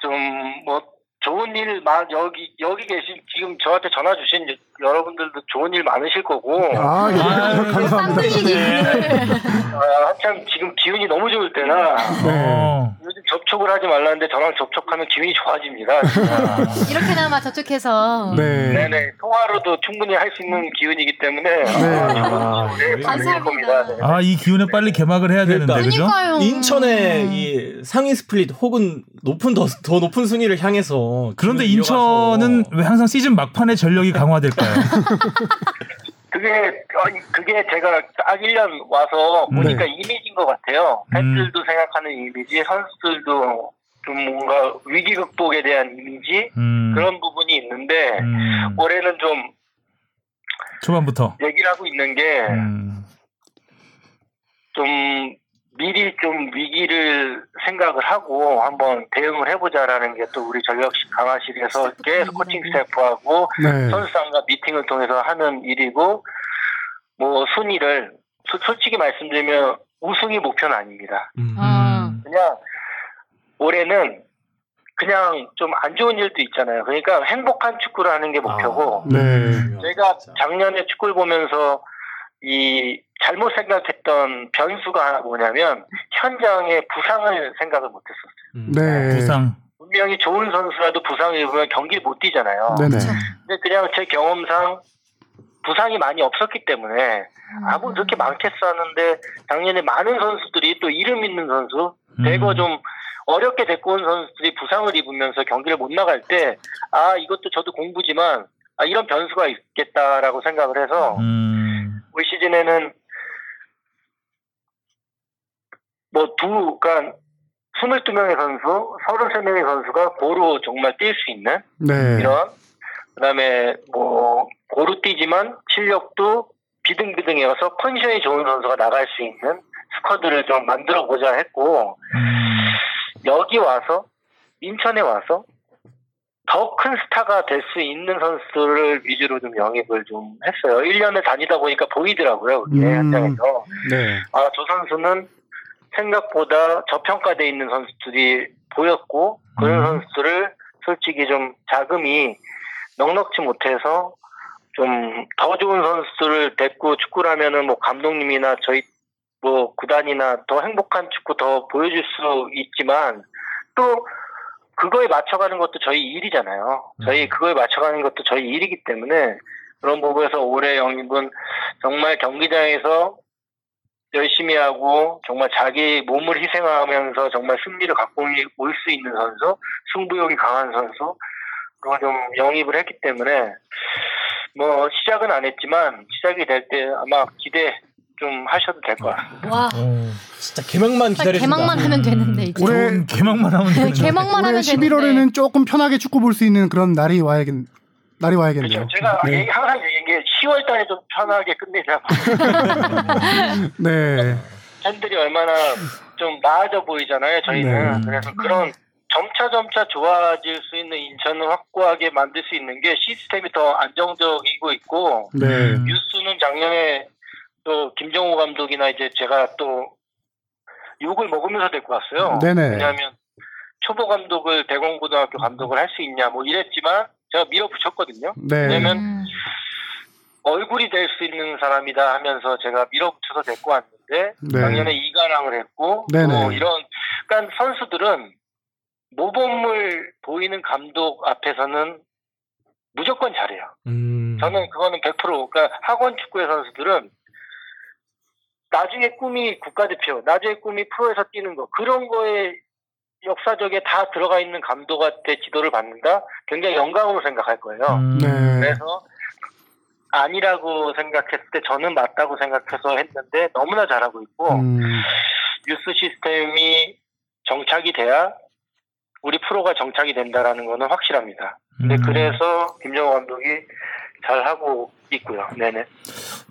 좀뭐 좋은 일 많 여기 여기 계신 지금 저한테 전화 주신 여러분들도 좋은 일 많으실 거고 아, 예. 아유, 감사합니다. 기분을. 아, 한참 지금 기운이 너무 좋을 때라 어. 요즘 접촉을 하지 말라는데 저랑 접촉하면 기분이 좋아집니다. 이렇게나마 저쪽해서. 네. 네네 통화로도 충분히 할 수 있는 기운이기 때문에 네. 아, 좋은 기운이 감사합니다. 겁니다. 네. 아, 이 기운에 빨리 개막을 해야 되는데, 그러니까. 그죠? 그러니까요. 인천의 이 상위 스플릿 혹은 높은 더, 더 높은 순위를 향해서 그런데 인천은 왜 항상 시즌 막판에 전력이 강화될까요? 그게 아니, 그게 제가 딱 1년 와서 보니까 이미지인 것 같아요. 팬들도 생각하는 이미지, 선수들도 좀 뭔가 위기 극복에 대한 이미지 음. 그런 부분이 있는데 음. 올해는 좀 초반부터. 얘기를 하고 있는 게 음. 좀 미리 좀 위기를 생각을 하고 한번 대응을 해보자라는 게 또 우리 전력식 강화실에서 계속 코칭 스태프하고 네. 선수단과 미팅을 통해서 하는 일이고 뭐 순위를 소- 솔직히 말씀드리면 우승이 목표는 아닙니다. 음. 아. 음. 그냥 올해는 그냥 좀 안 좋은 일도 있잖아요. 그러니까 행복한 축구를 하는 게 목표고 아, 네. 제가. 작년에 축구를 보면서 이 잘못 생각했던 변수가 뭐냐면 현장의 부상을 생각을 못했었어요. 음. 네. 부상. 분명히 좋은 선수라도 부상을 입으면 경기를 못 뛰잖아요. 네네. 근데 그냥 제 경험상 부상이 많이 없었기 때문에 아무 그렇게 많겠어 하는데 작년에 많은 선수들이 또 이름 있는 선수 대거 음. 좀 어렵게 데리고 온 선수들이 부상을 입으면서 경기를 못 나갈 때 아 이것도 저도 공부지만 아 이런 변수가 있겠다라고 생각을 해서 음. 올 시즌에는 뭐 두, 그러니까 22명의 선수, 33명의 선수가 고루 정말 뛸 수 있는 네. 이런 그다음에 뭐 고루 뛰지만 실력도 비등비등해서 컨디션이 좋은 선수가 나갈 수 있는 스쿼드를 좀 만들어 보자 했고 음. 여기 와서 인천에 와서 더 큰 스타가 될 수 있는 선수를 위주로 좀 영입을 좀 했어요. 1년을 다니다 보니까 보이더라고요. 그게 음. 현장에서. 네. 아, 저 선수는 생각보다 저평가돼 있는 선수들이 보였고 그런 음. 선수들을 솔직히 좀 자금이 넉넉지 못해서 좀 더 좋은 선수들을 데리고 축구를 하면은 뭐 감독님이나 저희 뭐 구단이나 더 행복한 축구 더 보여줄 수 있지만 또 그거에 맞춰가는 것도 저희 일이잖아요. 저희 그거에 맞춰가는 것도 저희 일이기 때문에 그런 부분에서 올해 영입은 정말 경기장에서 열심히 하고 정말 자기 몸을 희생하면서 정말 승리를 갖고 올 수 있는 선수, 승부욕이 강한 선수, 그거 좀 영입을 했기 때문에 뭐 시작은 안 했지만 시작이 될 때 아마 기대 좀 하셔도 될 것 같습니다. 와. 어. 진짜 개막만 기다려준다. 개막만 하면 되는데 이제. 올해- 개막만 하면 되는 네, 개막만 올해 하면 11월에는 조금 편하게 축구 볼 수 있는 그런 날이 와야겠 날이 와야겠네요. 그렇죠. 제가 네. 항상 얘기한 게 10월 달에 좀 편하게 끝내자고. 네. 팬들이 얼마나 좀 나아져 보이잖아요, 저희는. 네. 그래서 그런 점차 점차 좋아질 수 있는 인천을 확고하게 만들 수 있는 게 시스템이 더 안정적이고 있고, 네. 음. 뉴스는 작년에 또 김정호 감독이나 이제 제가 또 욕을 먹으면서 데리고 왔어요. 네네. 왜냐하면 초보 감독을 대공고등학교 감독을 할 수 있냐 뭐 이랬지만 제가 밀어붙였거든요. 네. 왜냐면 음. 얼굴이 될 수 있는 사람이다 하면서 제가 밀어붙여서 데리고 왔는데 네. 작년에 이관왕을 했고 네네. 또 이런 그러니까 선수들은 모범을 보이는 감독 앞에서는 무조건 잘해요. 음. 저는 그거는 100% 그러니까 학원 축구의 선수들은 나중에 꿈이 국가대표, 나중에 꿈이 프로에서 뛰는 거 그런 거에 역사적에 다 들어가 있는 감독한테 지도를 받는다. 굉장히 영광으로 생각할 거예요. 음. 네. 그래서 아니라고 생각했을 때 저는 맞다고 생각해서 했는데 너무나 잘하고 있고 음, 뉴스 시스템이 정착이 돼야 우리 프로가 정착이 된다라는 거는 확실합니다. 근데 음. 그래서 김정호 감독이 잘 하고 있고요. 네네.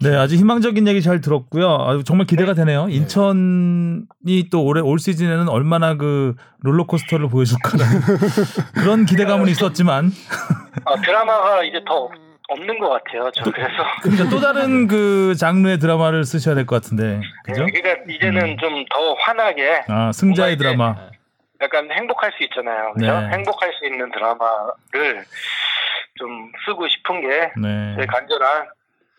네, 아주 희망적인 얘기 잘 들었고요. 아주 정말 기대가 되네요. 인천이 또 올해 올 시즌에는 얼마나 그 롤러코스터를 보여줄까라는 그런 기대감은 있었지만 아, 드라마가 이제 더 없- 없는 것 같아요. 저 그래서 그러니까 또 다른 그 장르의 드라마를 쓰셔야 될 것 같은데 그죠? 네, 그러니까 이제는 좀더 환하게 아 승자의 드라마. 약간 행복할 수 있잖아요. 그죠? 네. 행복할 수 있는 드라마를 좀 쓰고 싶은 게 네. 제 간절한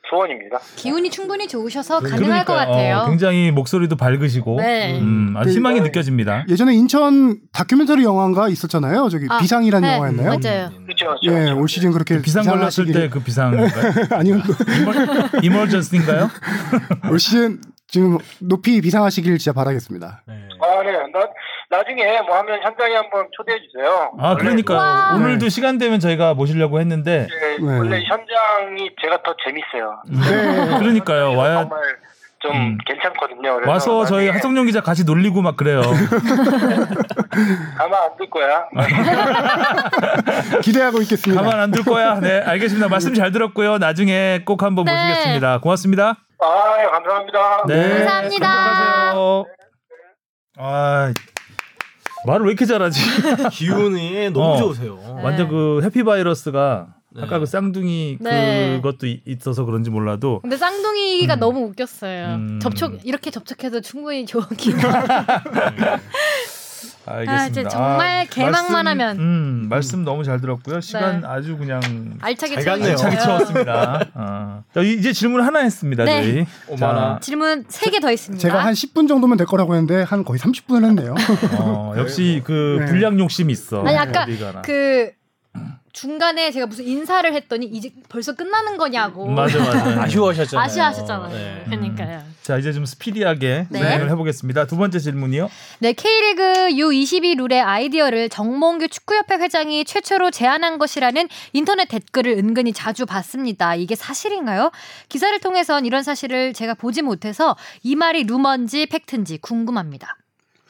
소원입니다. 기운이 충분히 좋으셔서 가능할 것 그러니까요. 같아요. 어, 굉장히 목소리도 밝으시고 네. 음, 그- 희망이 느껴집니다. 예전에 인천 다큐멘터리 영화가 있었잖아요. 저기 아, 비상이라는 네, 영화였나요? 맞아요. 그렇죠. 예, 올 시즌 그렇게 비상 걸렸을 때 그 비상인가요? 아니요. 이멀전스인가요? 올 시즌 지금 높이 비상하시길 진짜 바라겠습니다. 네. 아, 네. 나, 나중에 뭐 하면 현장에 한번 초대해 주세요. 아 그러니까요. 와. 오늘도 시간 되면 저희가 모시려고 했는데 네, 네. 원래 현장이 제가 더 재밌어요. 네. 그러니까요. 와야 정말 좀 음. 괜찮거든요. 그래서 와서 저희 나중에 하성룡 기자 같이 놀리고 막 그래요. 가만 안 둘 거야. 기대하고 있겠습니다. 가만 안 둘 거야. 네, 알겠습니다. 말씀 잘 들었고요. 나중에 꼭 한번 네. 모시겠습니다. 고맙습니다. 아, 예, 감사합니다. 네, 감사합니다. 행복하세요. 아, 말을 왜 이렇게 잘하지? 기운이 너무 어. 좋으세요. 완전 그 해피 바이러스가 네. 아까 그 쌍둥이 네. 그것도 이- 있어서 그런지 몰라도 근데 쌍둥이가 음. 너무 웃겼어요. 음. 접촉 이렇게 접촉해도 충분히 좋은 기분. 알겠습니다. 아, 이제 정말 개막만 말씀, 하면. 음, 말씀 너무 잘 들었고요. 시간 네. 아주 그냥 알차게. 채워주세요. 알차게 채웠습니다. 어. 자, 이제 질문 하나 했습니다. 네. 저희. 어머나. 질문 세 개 더 있습니다. 제가 한 10분 정도면 될 거라고 했는데 한 거의 30분을 했네요. 어, 역시 그 네. 분량 욕심이 있어. 아니, 아까. 그 중간에 제가 무슨 인사를 했더니 이제 벌써 끝나는 거냐고 맞아 맞아. 아쉬워하셨잖아요. 아쉬워하셨잖아요. 네. 그러니까요. 자 이제 좀 스피디하게 네. 진행을 해보겠습니다. 두 번째 질문이요. 네, K리그 U22 룰의 아이디어를 정몽규 축구협회 회장이 최초로 제안한 것이라는 인터넷 댓글을 은근히 자주 봤습니다. 이게 사실인가요? 기사를 통해선 이런 사실을 제가 보지 못해서 이 말이 루머인지 팩트인지 궁금합니다.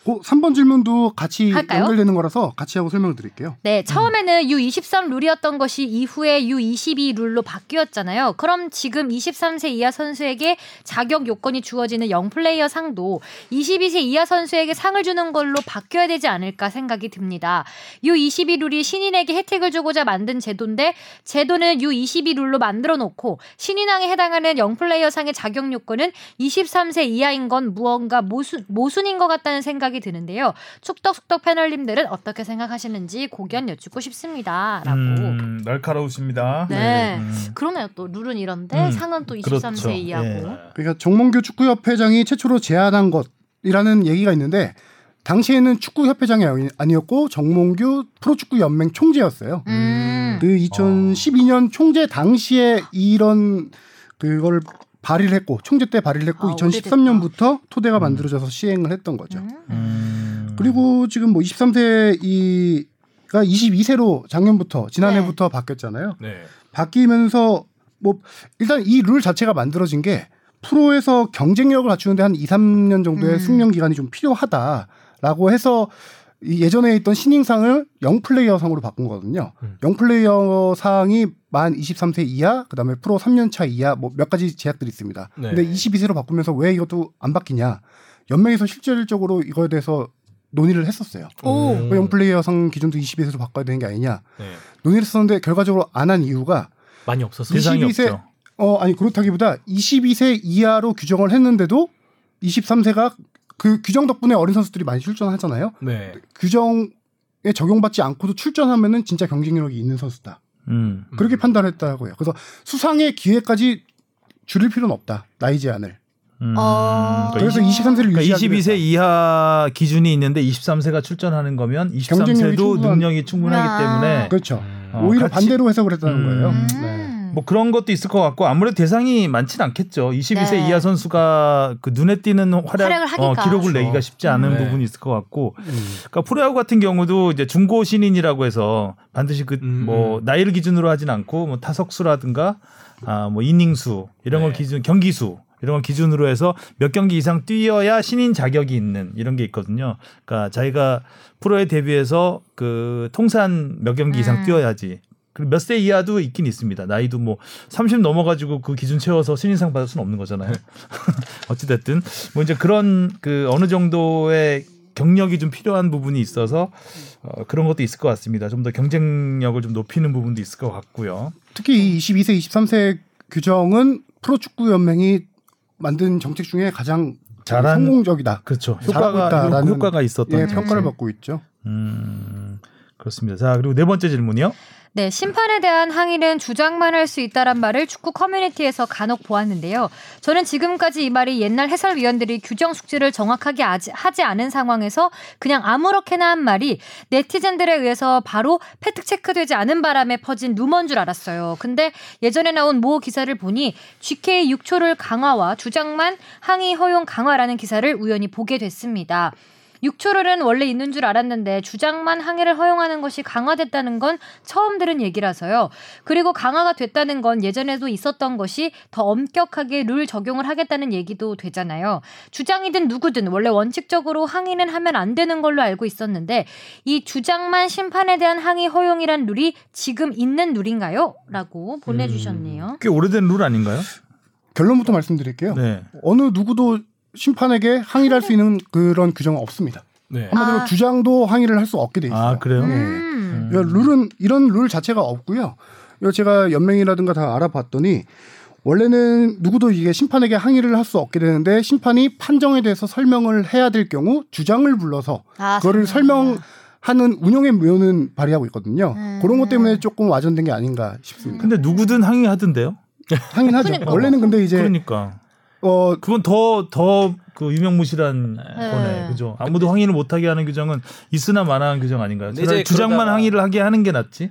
그 3번 질문도 같이 할까요? 연결되는 거라서 같이 하고 설명을 드릴게요. 네, 처음에는 U23 룰이었던 것이 이후에 U22 룰로 바뀌었잖아요. 그럼 지금 23세 이하 선수에게 자격 요건이 주어지는 영 플레이어 상도 22세 이하 선수에게 상을 주는 걸로 바뀌어야 되지 않을까 생각이 듭니다. U22 룰이 신인에게 혜택을 주고자 만든 제도인데 제도는 U22 룰로 만들어 놓고 신인왕에 해당하는 영 플레이어 상의 자격 요건은 23세 이하인 건 무언가 모순, 모순인 것 같다는 생각이 드는데요. 축덕숙덕 패널님들은 어떻게 생각하시는지 고견 여쭙고 싶습니다. 라고. 음, 날카로우십니다. 네. 음. 그러네요. 또 룰은 이런데 음, 상은 또 23세 그렇죠. 이하고. 예. 그러니까 정몽규 축구협회장이 최초로 제안한 것이라는 얘기가 있는데 당시에는 축구협회장이 아니- 아니었고 정몽규 프로축구연맹 총재였어요. 음. 그 2012년 총재 당시에 이런 그걸 발의를 했고 총재 때 발의를 했고 아, 2013년부터 토대가 만들어져서 시행을 했던 거죠. 음. 음. 그리고 지금 뭐 23세 이가 22세로 작년부터 지난해부터 바뀌었잖아요. 네. 바뀌면서 뭐 일단 이 룰 자체가 만들어진 게 프로에서 경쟁력을 갖추는데 한 2, 3년 정도의 음. 숙련 기간이 좀 필요하다라고 해서 이 예전에 있던 신인상을 영플레이어 상으로 바꾼 거거든요. 음. 영플레이어 상이 만 23세 이하, 그다음에 프로 3년 차 이하 뭐 몇 가지 제약들이 있습니다. 네. 근데 22세로 바꾸면서 왜 이것도 안 바뀌냐? 연맹에서 실질적으로 이거에 대해서 논의를 했었어요. 오. 음. 왜 영플레이어 상 기준도 22세로 바꿔야 되는 게 아니냐? 네. 논의를 했었는데 결과적으로 안 한 이유가 많이 없었어요. 세상이 22세 없죠. 어 아니 그렇다기보다 22세 이하로 규정을 했는데도 23세가 그 규정 덕분에 어린 선수들이 많이 출전하잖아요. 네. 규정에 적용받지 않고도 출전하면은 진짜 경쟁력이 있는 선수다. 음. 그렇게 판단했다고요. 그래서 수상의 기회까지 줄일 필요는 없다. 나이 제한을. 음. 어. 그래서 23세를 그러니까 유지하기 22세 이하 기준이 있는데 23세가 출전하는 거면 경쟁력이 23세도 충분한- 능력이 충분하기 아. 때문에 그렇죠. 어, 오히려 같이- 반대로 해석을 했다는 음. 거예요. 음. 네. 뭐 그런 것도 있을 것 같고 아무래도 대상이 많지는 않겠죠. 22세 네. 이하 선수가 그 눈에 띄는 활약. 어, 기록을 그렇죠. 내기가 쉽지 않은 네. 부분이 있을 것 같고 음. 그러니까 프로야구 같은 경우도 이제 중고 신인이라고 해서 반드시 그 음, 뭐 음. 나이를 기준으로 하진 않고 뭐 타석수라든가 아뭐 이닝수 이런 걸 네. 기준 경기수 이런 걸 기준으로 해서 몇 경기 이상 뛰어야 신인 자격이 있는 이런 게 있거든요. 그러니까 자기가 프로에 데뷔해서 그 통산 몇 경기 이상 음. 뛰어야지. 몇 세 이하도 있긴 있습니다. 나이도 뭐 30 넘어가지고 그 기준 채워서 신인상 받을 수는 없는 거잖아요. 어찌됐든 뭐 이제 그런 그 어느 정도의 경력이 좀 필요한 부분이 있어서 어, 그런 것도 있을 것 같습니다. 좀 더 경쟁력을 좀 높이는 부분도 있을 것 같고요. 특히 이 22세, 23세 규정은 프로축구 연맹이 만든 정책 중에 가장 잘한- 성공적이다. 그렇죠. 효과가 있다라는 효과가 있었던 예. 평가를 받고 있죠. 음, 그렇습니다. 자 그리고 네 번째 질문이요. 네, 심판에 대한 항의는 주장만 할 수 있다란 말을 축구 커뮤니티에서 간혹 보았는데요. 저는 지금까지 이 말이 옛날 해설위원들이 규정 숙지를 정확하게 하지 않은 상황에서 그냥 아무렇게나 한 말이 네티즌들에 의해서 바로 팩트 체크되지 않은 바람에 퍼진 루머인 줄 알았어요. 근데 예전에 나온 모 기사를 보니 GK 6초를 강화와 주장만 항의 허용 강화라는 기사를 우연히 보게 됐습니다. 6초를은 원래 있는 줄 알았는데 주장만 항해를 허용하는 것이 강화됐다는 건 처음 들은 얘기라서요. 그리고 강화가 됐다는 건 예전에도 있었던 것이 더 엄격하게 룰 적용을 하겠다는 얘기도 되잖아요. 주장이든 누구든 원래 원칙적으로 항의는 하면 안 되는 걸로 알고 있었는데 이 주장만 심판에 대한 항의 허용이란 룰이 지금 있는 룰인가요? 라고 보내주셨네요. 꽤 오래된 룰 아닌가요? 결론부터 말씀드릴게요. 네. 어느 누구도 심판에게 항의를 할수 있는 그런 규정은 없습니다. 네. 한마디로 아. 주장도 항의를 할 수 없게 돼 있어요. 아 그래요? 네. 음. 이 룰은 이런 룰 자체가 없고요. 이거 제가 연맹이라든가 다 알아봤더니 원래는 누구도 이게 심판에게 항의를 할 수 없게 되는데 심판이 판정에 대해서 설명을 해야 될 경우 주장을 불러서 아, 그거를 설명. 설명하는 운영의 묘는 발휘하고 있거든요. 음. 그런 것 때문에 조금 와전된 게 아닌가 싶습니다. 근데 누구든 항의하던데요? 항의는 하죠. 그러니까. 원래는 근데 이제 그러니까 어 그건 더 더 그 유명무실한 거네, 그죠? 아무도 항의를 못하게 하는 규정은 있으나 마나한 규정 아닌가요? 근데 차라리 이제 주장만 그러다가- 항의를 하게 하는 게 낫지.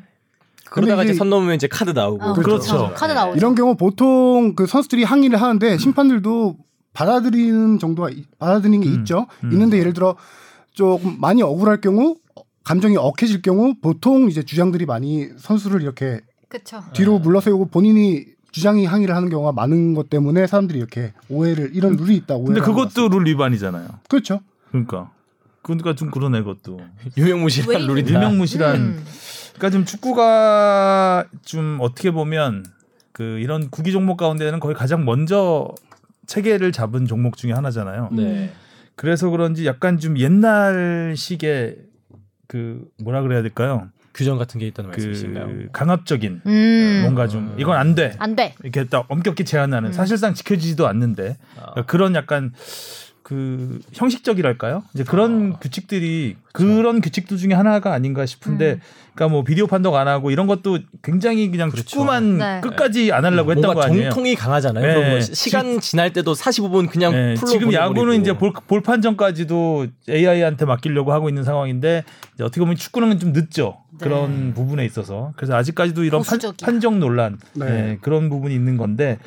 그러다가 이게- 이제 선 넘으면 이제 카드 나오고. 어, 그렇죠. 카드 나오죠. 이런 경우 보통 그 선수들이 항의를 하는데 심판들도 받아들이는 정도가 이- 받아들이는 게 음, 있죠. 음. 있는데 예를 들어 조금 많이 억울할 경우 감정이 억해질 경우 보통 이제 주장들이 많이 선수를 이렇게 그쵸. 뒤로 물러세우고 본인이 주장이 항의를 하는 경우가 많은 것 때문에 사람들이 이렇게 오해를 이런 룰이 있다 오해를 근데 그것도. 룰 위반이잖아요. 그렇죠. 그러니까 그러니까 좀 그러네 그것도 유명무실한 왜 룰이다. 유명무실한. 음. 그러니까 좀 축구가 좀 어떻게 보면 그 이런 구기 종목 가운데는 거의 가장 먼저 체계를 잡은 종목 중에 하나잖아요. 네. 그래서 그런지 약간 좀 옛날식의 그 뭐라 그래야 될까요? 규정 같은 게 있다는 말씀이신가요? 그 강압적인 음. 뭔가 좀 이건 안 돼. 안 돼. 이렇게 딱 엄격히 제한하는 음. 사실상 지켜지지도 않는데 아. 그러니까 그런 약간 그 형식적이랄까요? 이제 그런 아. 규칙들이 그런 규칙들 중에 하나가 아닌가 싶은데, 음. 그러니까 뭐 비디오 판독 안 하고 이런 것도 굉장히 그냥 그렇죠. 축구만 네. 끝까지 안 하려고 했던 뭔가 거 아니에요? 정통이 강하잖아요. 네. 그런 거 시- 시간 지날 때도 45분 그냥 네, 풀로 지금 야구는. 이제 볼, 볼 판정까지도 AI한테 맡기려고 하고 있는 상황인데 이제 어떻게 보면 축구는 좀 늦죠 네. 그런 부분에 있어서 그래서 아직까지도 이런 판, 보수적이야. 판 정 논란 네. 네, 그런 부분이 있는 건데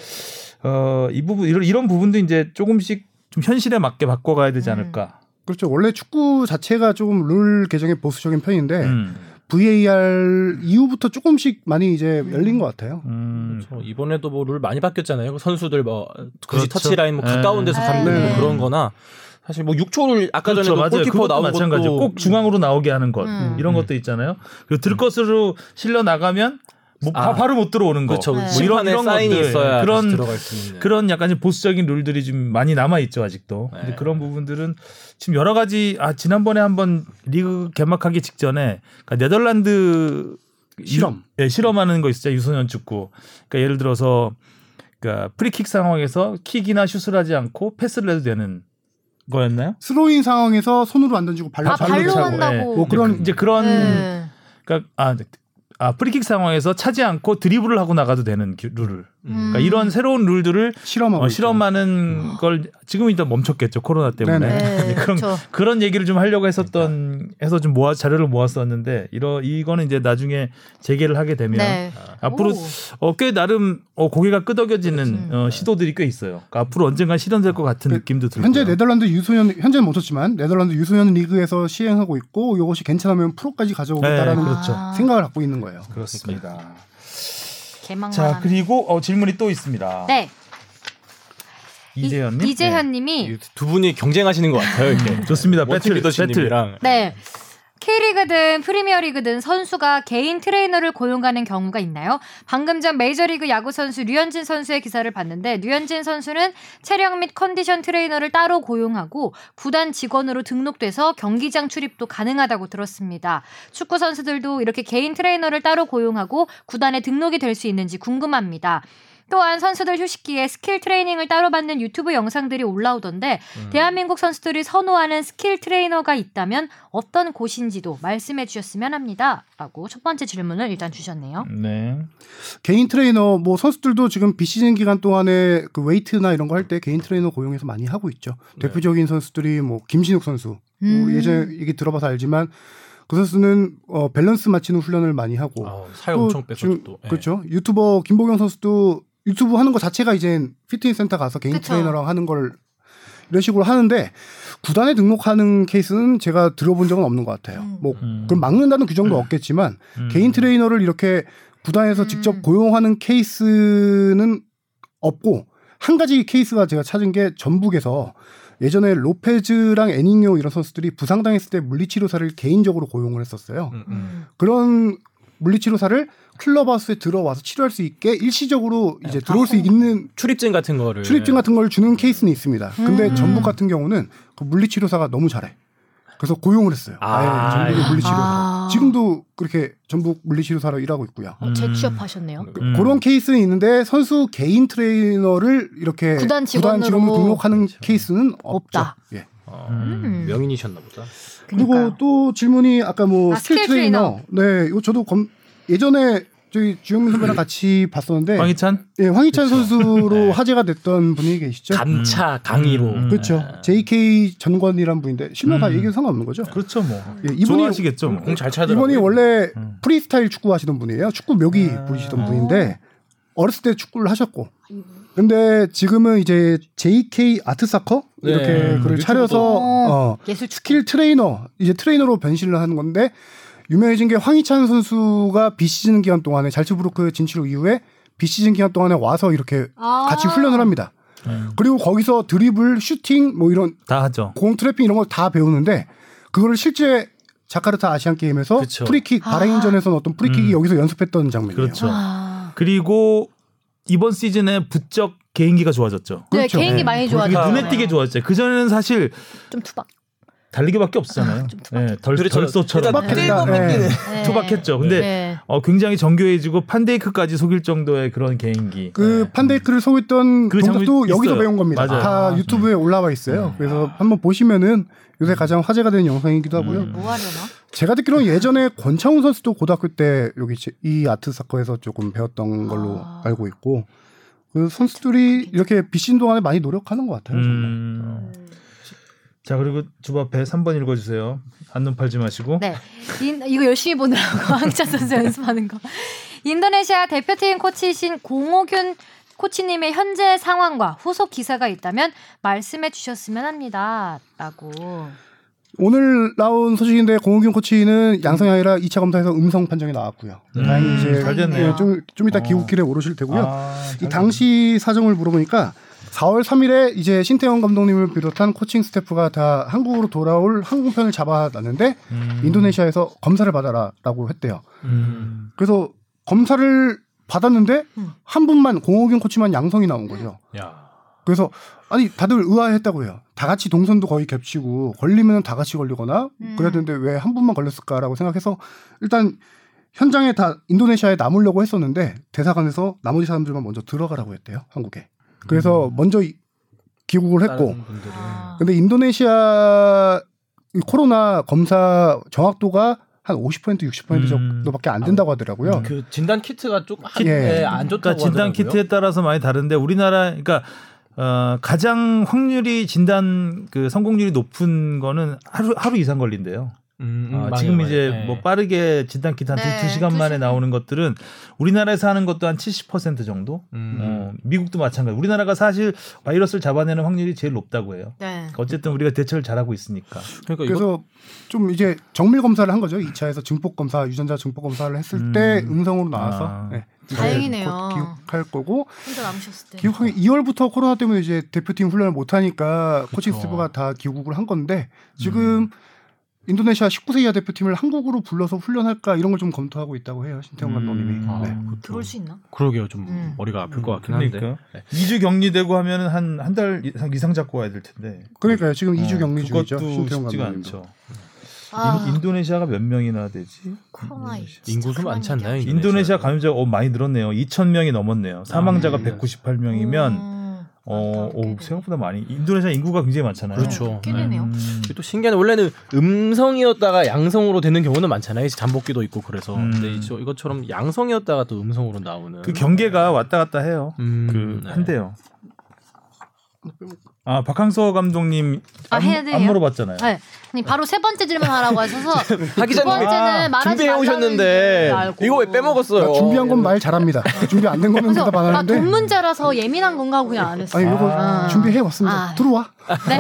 어, 이 부분 이런, 이런 부분도 이제 조금씩 좀 현실에 맞게 바꿔가야 되지 음. 않을까. 그렇죠. 원래 축구 자체가 조금 룰 개정에 보수적인 편인데 음. VAR 이후부터 조금씩 많이 이제 열린 것 같아요. 음. 그렇죠. 이번에도 뭐 룰 많이 바뀌었잖아요. 그 선수들 뭐 그렇죠. 굳이 터치라인 뭐 네. 가까운 데서 가면 네. 뭐 그런 거나 사실 뭐 6초를 아까 그렇죠, 전에 맞아요. 골키퍼 나온 마찬가지죠. 것도 꼭 중앙으로 나오게 하는 것 음. 이런 것도 있잖아요. 그리고 들것으로 실려 나가면 뭐 바, 아. 바로 못 들어오는 거. 그렇죠. 네. 뭐 심판의 사인이 것들. 있어야 그런 다시 들어갈 수 있는. 그런 약간 좀 보수적인 룰들이 좀 많이 남아 있죠 아직도. 네. 근데 그런 부분들은 지금 여러 가지 아 지난번에 한번 리그 개막하기 직전에 그러니까 네덜란드 실험. 유, 예, 실험하는 거 있어요 유소년 축구. 그러니까 예를 들어서 그러니까 프리킥 상황에서 킥이나 슛을 하지 않고 패스를 해도 되는 거였나요? 스로인 상황에서 손으로 안 던지고 발로 아, 발로 차고. 한다고. 뭐 그런 이제 그런 네. 그러니까 아, 네. 아 프리킥 상황에서 차지 않고 드리블을 하고 나가도 되는 기- 룰을. 그러니까 음. 이런 새로운 룰들을 실험하고 어. 실험하는 걸 지금은 일단 멈췄겠죠 코로나 때문에. 네, 그런 그렇죠. 그런 얘기를 좀 하려고 했었던 해서 좀 모아 자료를 모았었는데 이러 이거는 이제 나중에 재개를 하게 되면 네. 앞으로 오. 어, 꽤 나름 어, 고개가 끄덕여지는 음. 어, 시도들이 꽤 있어요. 그러니까 앞으로 언젠가 실현될 것 같은 그, 느낌도 들고. 현재 네덜란드 유소년 현재는 못 쳤지만 네덜란드 유소년 리그에서 시행하고 있고 이것이 괜찮으면 프로까지 가져오겠다라는 네, 그렇죠. 아. 생각을 갖고 있는 거예요. 그렇습니다. 개망만. 자 그리고 어, 질문이 또 있습니다. 네. 이재현님. 이재현님이 이두 분이 경쟁하시는 것 같아요. 이렇게. 네. 좋습니다. 배틀 배틀. 리더십님이랑 네. K리그든 프리미어리그든 선수가 개인 트레이너를 고용하는 경우가 있나요? 방금 전 메이저리그 야구 선수 류현진 선수의 기사를 봤는데 류현진 선수는 체력 및 컨디션 트레이너를 따로 고용하고 구단 직원으로 등록돼서 경기장 출입도 가능하다고 들었습니다. 축구 선수들도 이렇게 개인 트레이너를 따로 고용하고 구단에 등록이 될 수 있는지 궁금합니다. 또한 선수들 휴식기에 스킬 트레이닝을 따로 받는 유튜브 영상들이 올라오던데 대한민국 선수들이 선호하는 스킬 트레이너가 있다면 어떤 곳인지도 말씀해 주셨으면 합니다. 라고 첫 번째 질문을 일단 주셨네요. 네. 개인 트레이너 뭐 선수들도 지금 비시즌 기간 동안에 그 웨이트나 이런 거 할 때 개인 트레이너 고용해서 많이 하고 있죠. 대표적인 선수들이 뭐 김신욱 선수 음. 우리 예전에 얘기 들어봐서 알지만 그 선수는 어, 밸런스 맞추는 훈련을 많이 하고 아, 살또 엄청 빼서 또. 예. 그렇죠. 유튜버 김보경 선수도 유튜브 하는 거 자체가 이제 피트니스 센터 가서 개인 그쵸. 트레이너랑 하는 걸 이런 식으로 하는데 구단에 등록하는 케이스는 제가 들어본 적은 없는 것 같아요. 음. 뭐 음. 그럼 막는다는 규정도 없겠지만 음. 개인 트레이너를 이렇게 구단에서 음. 직접 고용하는 케이스는 없고 한 가지 케이스가 제가 찾은 게 전북에서 예전에 로페즈랑 에닝요 이런 선수들이 부상당했을 때 물리치료사를 개인적으로 고용을 했었어요. 음, 음. 그런 물리치료사를 클럽하우스에 들어와서 치료할 수 있게 일시적으로 이제 들어올 수 아, 있는 출입증 같은 거를 출입증 같은 걸 주는 케이스는 있습니다. 근데 음. 전북 같은 경우는 그 물리치료사가 너무 잘해. 그래서 고용을 했어요. 아예 아, 전북의 예. 물리치료사. 아. 지금도 그렇게 전북 물리치료사로 일하고 있고요. 음. 재취업하셨네요. 음. 그런 케이스는 있는데 선수 개인 트레이너를 이렇게 구단 직원으로 등록하는 그렇죠. 케이스는 없다. 없죠. 예. 어, 음. 명인이셨나 보다. 그리고 그러니까요. 또 질문이 아까 뭐 아, 스킬, 스킬 트레이너. 네, 이거 저도 검, 예전에 저희 주영민 선배랑 같이 봤었는데 황희찬? 예, 황희찬 선수로 네. 화제가 됐던 분이 계시죠. 감차 강의로. 음. 그렇죠. JK 전권이란 분인데 실명 다 음. 얘기는 상관없는 거죠. 그렇죠 뭐. 예, 이분이 좋아하시겠죠. 뭐. 공잘 차더라고요. 이분이 원래 음. 프리스타일 축구 하시던 분이에요. 축구 묘기 아. 부리시던 분인데 어렸을 때 축구를 하셨고 근데 지금은 이제 JK 아트사커 네, 이렇게 음, 글을. 차려서 어, 예술 축구. 스킬 트레이너 이제 트레이너로 변신을 하는 건데 유명해진 게 황희찬 선수가 비시즌 기간 동안에 잘츠부르크 진출 이후에 비시즌 기간 동안에 와서 이렇게 아. 같이 훈련을 합니다. 음. 그리고 거기서 드리블, 슈팅 뭐 이런 다 하죠. 공 트래핑 이런 걸 다 배우는데 그거를 실제 자카르타 아시안 게임에서 그쵸. 프리킥 아. 바레인전에서는 어떤 프리킥이 음. 여기서 연습했던 장면이에요. 그렇죠. 아. 그리고 이번 시즌에 부쩍 개인기가 좋아졌죠. 네, 그렇죠. 개인기 네. 많이 그게 좋아졌어요. 눈에 띄게 좋아졌죠. 그 전에는 사실 좀 투박. 달리기밖에 없잖아요. 네, 덜, 그렇죠. 덜소처럼 네. 뺏기는. 네. 투박했죠. 근데 네. 어, 굉장히 정교해지고 판데이크까지 속일 정도의 그런 개인기. 그 네. 판데이크를 속였던 그 동작도 여기서 있어요. 배운 겁니다. 맞아요. 다 아, 유튜브에 올라와 있어요. 그래서 한번 보시면은 요새 가장 화제가 되는 영상이기도 하고요. 음. 뭐 하려나? 제가 듣기로는 예전에 권창훈 선수도 고등학교 때 여기 제- 이 아트 사커에서 조금 배웠던 걸로 아. 알고 있고 그 선수들이 이렇게 비신 동안에 많이 노력하는 것 같아요. 정말. 음. 자 그리고 주바페 3번 읽어주세요. 한눈 팔지 마시고. 네. 인, 이거 열심히 보느라고 황찬 선수 연습하는 거. 인도네시아 대표팀 코치이신 공호균 코치님의 현재 상황과 후속 기사가 있다면 말씀해 주셨으면 합니다. 라고. 오늘 나온 소식인데 공호균 코치는 양성이 아니라 2차 검사에서 음성 판정이 나왔고요. 음, 다행히 이제 잘 됐네요. 예, 좀, 좀 이따 어. 기국길에 오르실 테고요. 아, 이잘 당시 사정을 물어보니까 4월 3일에 이제 신태영 감독님을 비롯한 코칭 스태프가 다 한국으로 돌아올 항공편을 잡아놨는데 음. 인도네시아에서 검사를 받아라라고 했대요. 음. 그래서 검사를 받았는데 음. 한 분만 공호균 코치만 양성이 나온 거죠. 야. 그래서 아니 다들 의아했다고 해요. 다 같이 동선도 거의 겹치고 걸리면 다 같이 걸리거나 음. 그래야 되는데 왜 한 분만 걸렸을까라고 생각해서 일단 현장에 다 인도네시아에 남으려고 했었는데 대사관에서 나머지 사람들만 먼저 들어가라고 했대요 한국에. 그래서 먼저 이- 귀국을 했고. 아. 근데 인도네시아 이 코로나 검사 정확도가 한 50% 60% 음. 정도밖에 안 된다고 하더라고요. 그 진단 키트가 좀 한- 예. 예, 안 좋다고 그러니까 진단 하더라고요. 키트에 따라서 많이 다른데 우리나라 그러니까 어, 가장 확률이 진단 그 성공률이 높은 거는 하루 하루 이상 걸린대요. 음, 음, 아, 지금. 이제 예. 뭐 빠르게 진단 키트 한 네, 두 시간 두 만에 시간. 나오는 것들은 우리나라에서 하는 것도 한 70% 정도. 음. 어, 미국도 마찬가지. 우리나라가 사실 바이러스를 잡아내는 확률이 제일 높다고 해요. 네. 어쨌든 우리가 대처를 잘하고 있으니까. 그러니까 그래서 좀 이제 정밀 검사를 한 거죠. 2차에서 증폭 검사, 유전자 증폭 검사를 했을 음. 때 음성으로 나와서 아. 네, 다행이네요. 곧 귀국할 거고 혼자 남으셨을 때. 귀국하기 2월부터 코로나 때문에 이제 대표팀 훈련을 못 하니까 코칭 그쵸. 스태프가 다 귀국을 한 건데 지금 인도네시아 19세 이하 대표팀을 한국으로 불러서 훈련할까 이런 걸 좀 검토하고 있다고 해요. 신태용 감독님이. 음. 네. 아, 그럴 수 있나? 그러게요 좀 음. 머리가 아플 것 같긴 한데. 그러니까 네. 2주 격리되고 하면은 한한 달 이상, 이상 잡고 와야 될 텐데. 그러니까요. 지금 2주 어, 격리 중이죠. 그것도 신태용 쉽지가 감독님도. 않죠. 아, 인, 도네시아가 몇 명이나 되지? 코로나 인도네시아. 인구수 많지 않나요? 인도네시아. 인도네시아 감염자가 어, 많이 늘었네요. 2천 명이 넘었네요. 사망자가 아, 네. 198명이면 음, 어, 오. 생각보다 많이. 인도네시아 인구가 굉장히 많잖아요. 그렇죠. 꽤 되네요. 음. 또 신기한 게 원래는 음성이었다가 양성으로 되는 경우는 많잖아요. 이제 잠복기도 있고 그래서. 음. 근데 이것처럼 양성이었다가 또 음성으로 나오는. 그 경계가 왔다 갔다 해요. 음, 그 네. 한대요. 아 박항서 감독님 아, 안, 해야 돼요? 안 물어봤잖아요. 네. 아니, 바로 세 번째 질문 하라고 하셔서 하두 기자님이 번째는 말하지 준비해 오셨는데. 이거 왜 빼먹었어요? 나 준비한 건 말 잘합니다. 준비 안 된 거면 그래서 대답 안 아, 하는데. 돈 문제라서 예민한 건가 하고 그냥 안 했어요. 아니 이거 아. 준비해 왔습니다. 아. 들어와. 네,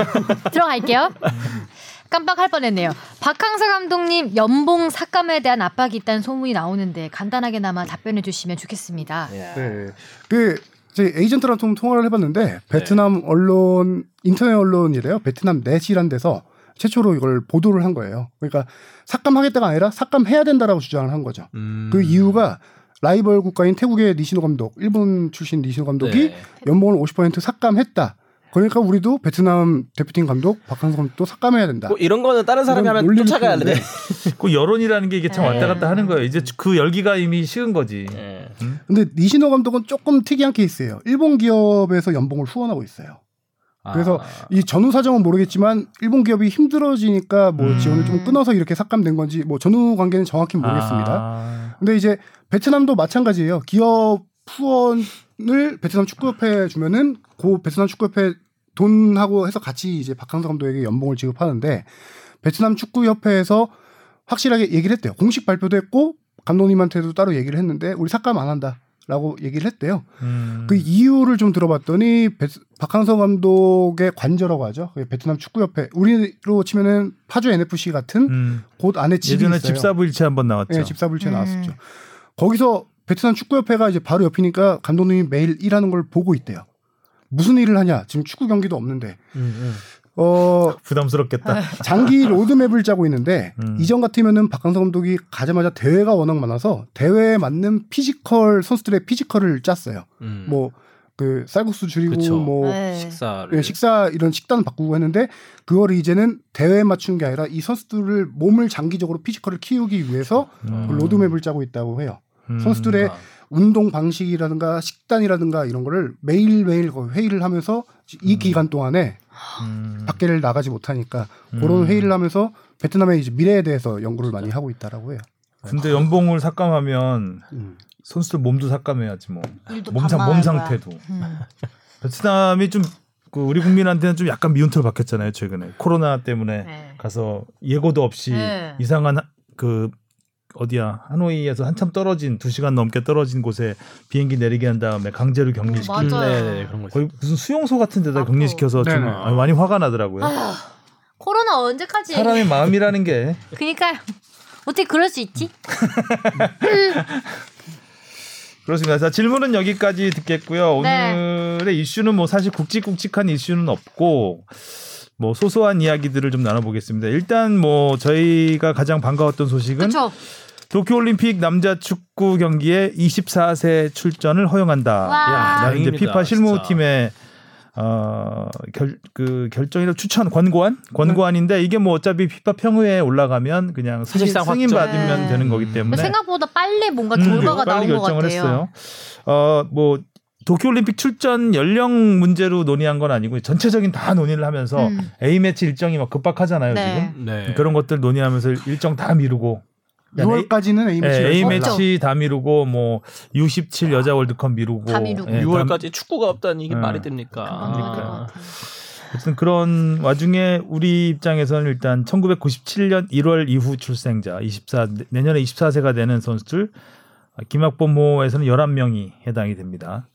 들어갈게요. 깜빡할 뻔했네요. 박항서 감독님 연봉 삭감에 대한 압박이 있다는 소문이 나오는데 간단하게나마 답변해 주시면 좋겠습니다. 예. 네. 그 저희 에이전트랑 좀 통화를 해봤는데 베트남 언론 인터넷 언론이래요. 베트남 넷이란 데서 최초로 이걸 보도를 한 거예요. 그러니까 삭감하겠다가 아니라 삭감해야 된다라고 주장을 한 거죠. 음. 그 이유가 라이벌 국가인 태국의 니시노 감독, 일본 출신 니시노 감독이 네. 연봉을 50% 삭감했다. 그러니까 우리도 베트남 대표팀 감독 박항서 감독도 삭감해야 된다. 뭐 이런 거는 다른 사람이 하면 쫓아가야 돼. 그 여론이라는 게 이게 참 네. 왔다 갔다 하는 거예요. 이제 그 열기가 이미 식은 거지. 예. 근데 니시노 감독은 조금 특이한 케이스예요. 일본 기업에서 연봉을 후원하고 있어요. 그래서 아. 이 전후 사정은 모르겠지만 일본 기업이 힘들어지니까 뭐 음. 지원을 좀 끊어서 이렇게 삭감된 건지 뭐 전후 관계는 정확히 모르겠습니다. 아. 근데 이제 베트남도 마찬가지예요. 기업 후원을 베트남 축구협회에 주면은 고 베트남 축구협회 돈하고 해서 같이 이제 박항서 감독에게 연봉을 지급하는데 베트남 축구협회에서 확실하게 얘기를 했대요. 공식 발표도 했고 감독님한테도 따로 얘기를 했는데 우리 삭감 안 한다 라고 얘기를 했대요. 음. 그 이유를 좀 들어봤더니 베, 박항서 감독의 관저라고 하죠. 그 베트남 축구협회 우리로 치면은 파주 NFC 같은 음. 곳 안에 집이 예전에 있어요. 집사부일체 한번 나왔죠. 네, 집사불체 음. 나왔었죠. 거기서 베트남 축구협회가 이제 바로 옆이니까 감독님이 매일 일하는 걸 보고 있대요. 무슨 일을 하냐? 지금 축구 경기도 없는데 음, 음. 어 부담스럽겠다. 장기 로드맵을 짜고 있는데 음. 이전 같으면은 박항서 감독이 가자마자 대회가 워낙 많아서 대회에 맞는 피지컬 선수들의 피지컬을 짰어요. 음. 뭐그 쌀국수 줄이고 그쵸. 뭐 네. 식사를 예, 식사 이런 식단 바꾸고 했는데 그거를 이제는 대회에 맞춘 게 아니라 이 선수들을 몸을 장기적으로 피지컬을 키우기 위해서 음. 그 로드맵을 짜고 있다고 해요. 음. 선수들의 아. 운동 방식이라든가 식단이라든가 이런 거를 매일매일 회의를 하면서 이 음. 기간 동안에 음. 밖에를 나가지 못하니까 음. 그런 회의를 하면서 베트남의 이제 미래에 대해서 연구를 많이 하고 있다라고 해요. 근데 연봉을 삭감하면 음. 선수들 몸도 삭감해야지 뭐. 일도 몸, 상. 상태도. 음. 베트남이 좀 그 우리 국민한테는 좀 약간 미운털 박혔잖아요 최근에 코로나 때문에 네. 가서 예고도 없이 네. 이상한 하- 그 어디야 하노이에서 한참 떨어진 두 시간 넘게 떨어진 곳에 비행기 내리게 한 다음에 강제로 격리시키고 맞아요. 네, 네, 그런 거. 거의 무슨 수용소 같은 데다. 격리시켜서 좀. 아, 많이 화가 나더라고요. 아휴, 코로나 언제까지? 사람의 마음이라는 게 그니까요. 어떻게 그럴 수 있지? 그렇습니다. 자, 질문은 여기까지 듣겠고요. 네. 오늘의 이슈는 뭐 사실 굵직굵직한 이슈는 없고 뭐 소소한 이야기들을 좀 나눠보겠습니다. 일단 뭐 저희가 가장 반가웠던 소식은. 도쿄올림픽 남자 축구 경기에 24세 출전을 허용한다. 와. 야, 이제 다행입니다, 피파. 실무팀의 어, 결, 그 결정이라 추천 권고안 권고안인데 이게 뭐 어차피 피파 평의회에 올라가면 그냥 승인, 사실상 승인. 받으면 네. 되는 거기 때문에 생각보다 빨리 뭔가 음, 결과가 빨리 나온 것 결정을 같아요. 했어요. 어, 뭐 도쿄올림픽 출전 연령 문제로 논의한 건 아니고 전체적인 다 논의를 하면서 음. A 매치 일정이 막 급박하잖아요 네. 지금 네. 그런 것들 논의하면서 일정 다 미루고 6월까지는 A 매치 예, A. 매치 다 미루고 뭐 U17 여자 월드컵 미루고 다 미루고. 예, 다 6월까지 축구가 없다니 이게 네. 말이 됩니까? 같아요. 어쨌든 그런 와중에 우리 입장에서는 일단 1997년 1월 이후 출생자 24 내년에 24세가 되는 선수들 아, 김학범호에서는 11명이 해당이 됩니다.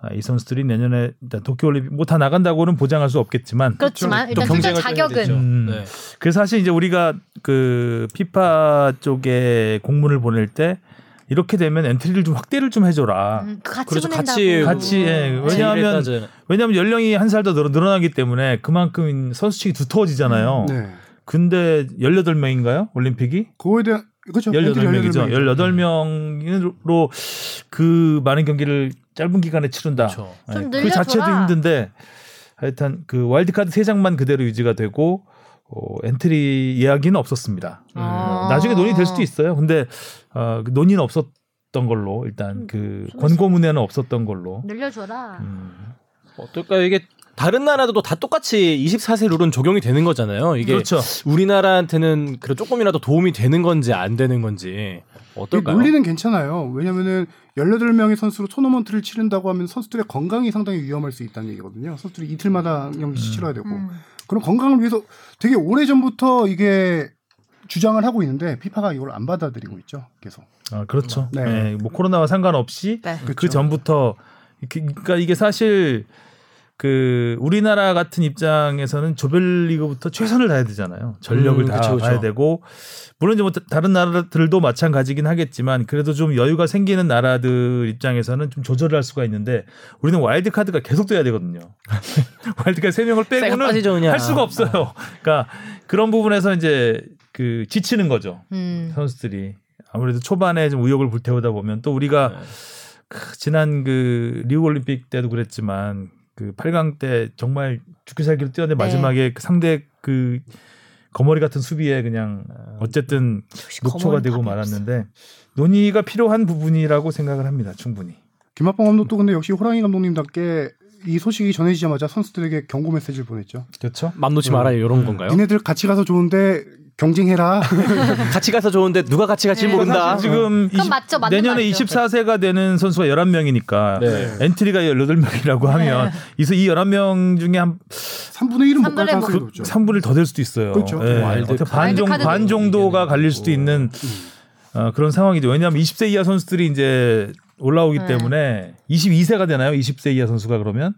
아, 이 선수들이 내년에 일단 도쿄올림픽 뭐 다 나간다고는 보장할 수 없겠지만 그렇지만 또 일단 출전 경쟁을 자격은. 음. 네. 그래서 사실 이제 우리가 그 피파 쪽에 공문을 보낼 때 이렇게 되면 엔트리를 좀 확대를 좀 해줘라. 음, 그 같이 그렇죠. 같이 같이, 예, 왜냐하면 왜냐하면 연령이 한 살 더 늘어나기 때문에 그만큼 선수층이 두터워지잖아요. 네. 근데 18명인가요? 올림픽이? 그거에 대한 그렇죠. 18명이죠. 18명. 18명으로 그 많은 경기를 짧은 기간에 치른다. 그렇죠. 예, 좀그 늘려줘라. 자체도 힘든데 하여튼 그 와일드카드 3장만 그대로 유지가 되고 어, 엔트리 이야기는 없었습니다. 아. 나중에 논의 될 수도 있어요. 근데 어, 그 논의는 없었던 걸로 일단 그 권고문에는 없었던 걸로. 늘려줘라. 음. 어떨까요? 이게 다른 나라도 다 똑같이 24세 룰은 적용이 되는 거잖아요. 이게 그렇죠. 우리나라한테는 그래 조금이라도 도움이 되는 건지 안 되는 건지 이 어떨까요? 논리는 괜찮아요. 왜냐면은 18명의 선수로 토너먼트를 치른다고 하면 선수들의 건강이 상당히 위험할 수 있다는 얘기거든요. 선수들이 이틀마다 경기씩 치러야 되고. 음. 그런 건강을 위해서 되게 오래전부터 이게 주장을 하고 있는데 피파가 이걸 안 받아들이고 있죠. 계속. 아, 그렇죠. 네. 네. 뭐 코로나와 상관없이 네. 그 그렇죠. 전부터 그- 그러니까 이게 사실 그 우리나라 같은 입장에서는 조별리그부터 최선을 다해야 되잖아요. 전력을 음, 다 그쵸, 그쵸. 봐야 되고 물론 이제 뭐 다- 다른 나라들도 마찬가지긴 하겠지만 그래도 좀 여유가 생기는 나라들 입장에서는 좀 조절을 할 수가 있는데 우리는 와일드 카드가 계속 돼야 되거든요. 와일드 카드 세 명을 빼고는. 할 수가 없어요. 그러니까 그런 부분에서 이제 그 지치는 거죠. 음. 선수들이 아무래도 초반에 좀 의욕을 불태우다 보면 또 우리가 네. 크, 지난 그 리우 올림픽 때도 그랬지만 그 8강 때 정말 죽기 살기로 뛰어내 마지막에 그 상대 그 거머리 같은 수비에 그냥 어쨌든 녹초가 되고 말았는데 논의가 필요한 부분이라고 생각을 합니다. 충분히. 김학범 감독도 근데 역시 호랑이 감독님답게 이 소식이 전해지자마자 선수들에게 경고 메시지를 보냈죠. 그렇죠? 맘 놓지 말아요 이런 건가요? 니네들 같이 가서 좋은데 경쟁해라. 같이 가서 좋은데 누가 같이 갈지 네. 모른다. 사실 지금 그건 20 맞죠, 맞는 내년에 말이죠. 24세가 되는 선수가 11명이니까 네. 엔트리가 18명이라고 하면 이서 이 11명 중에 한 3분의 1은 못갈 3분의 가능성이 그 높죠. 3분을 더될 수도 있어요. 그렇죠. 예. 와일드 어떻게 반, 정, 반 정도가 갈릴 수도 있는 어, 그런 상황이죠. 왜냐하면 20세 이하 선수들이 이제 올라오기 네. 때문에 22세가 되나요? 20세 이하 선수가 그러면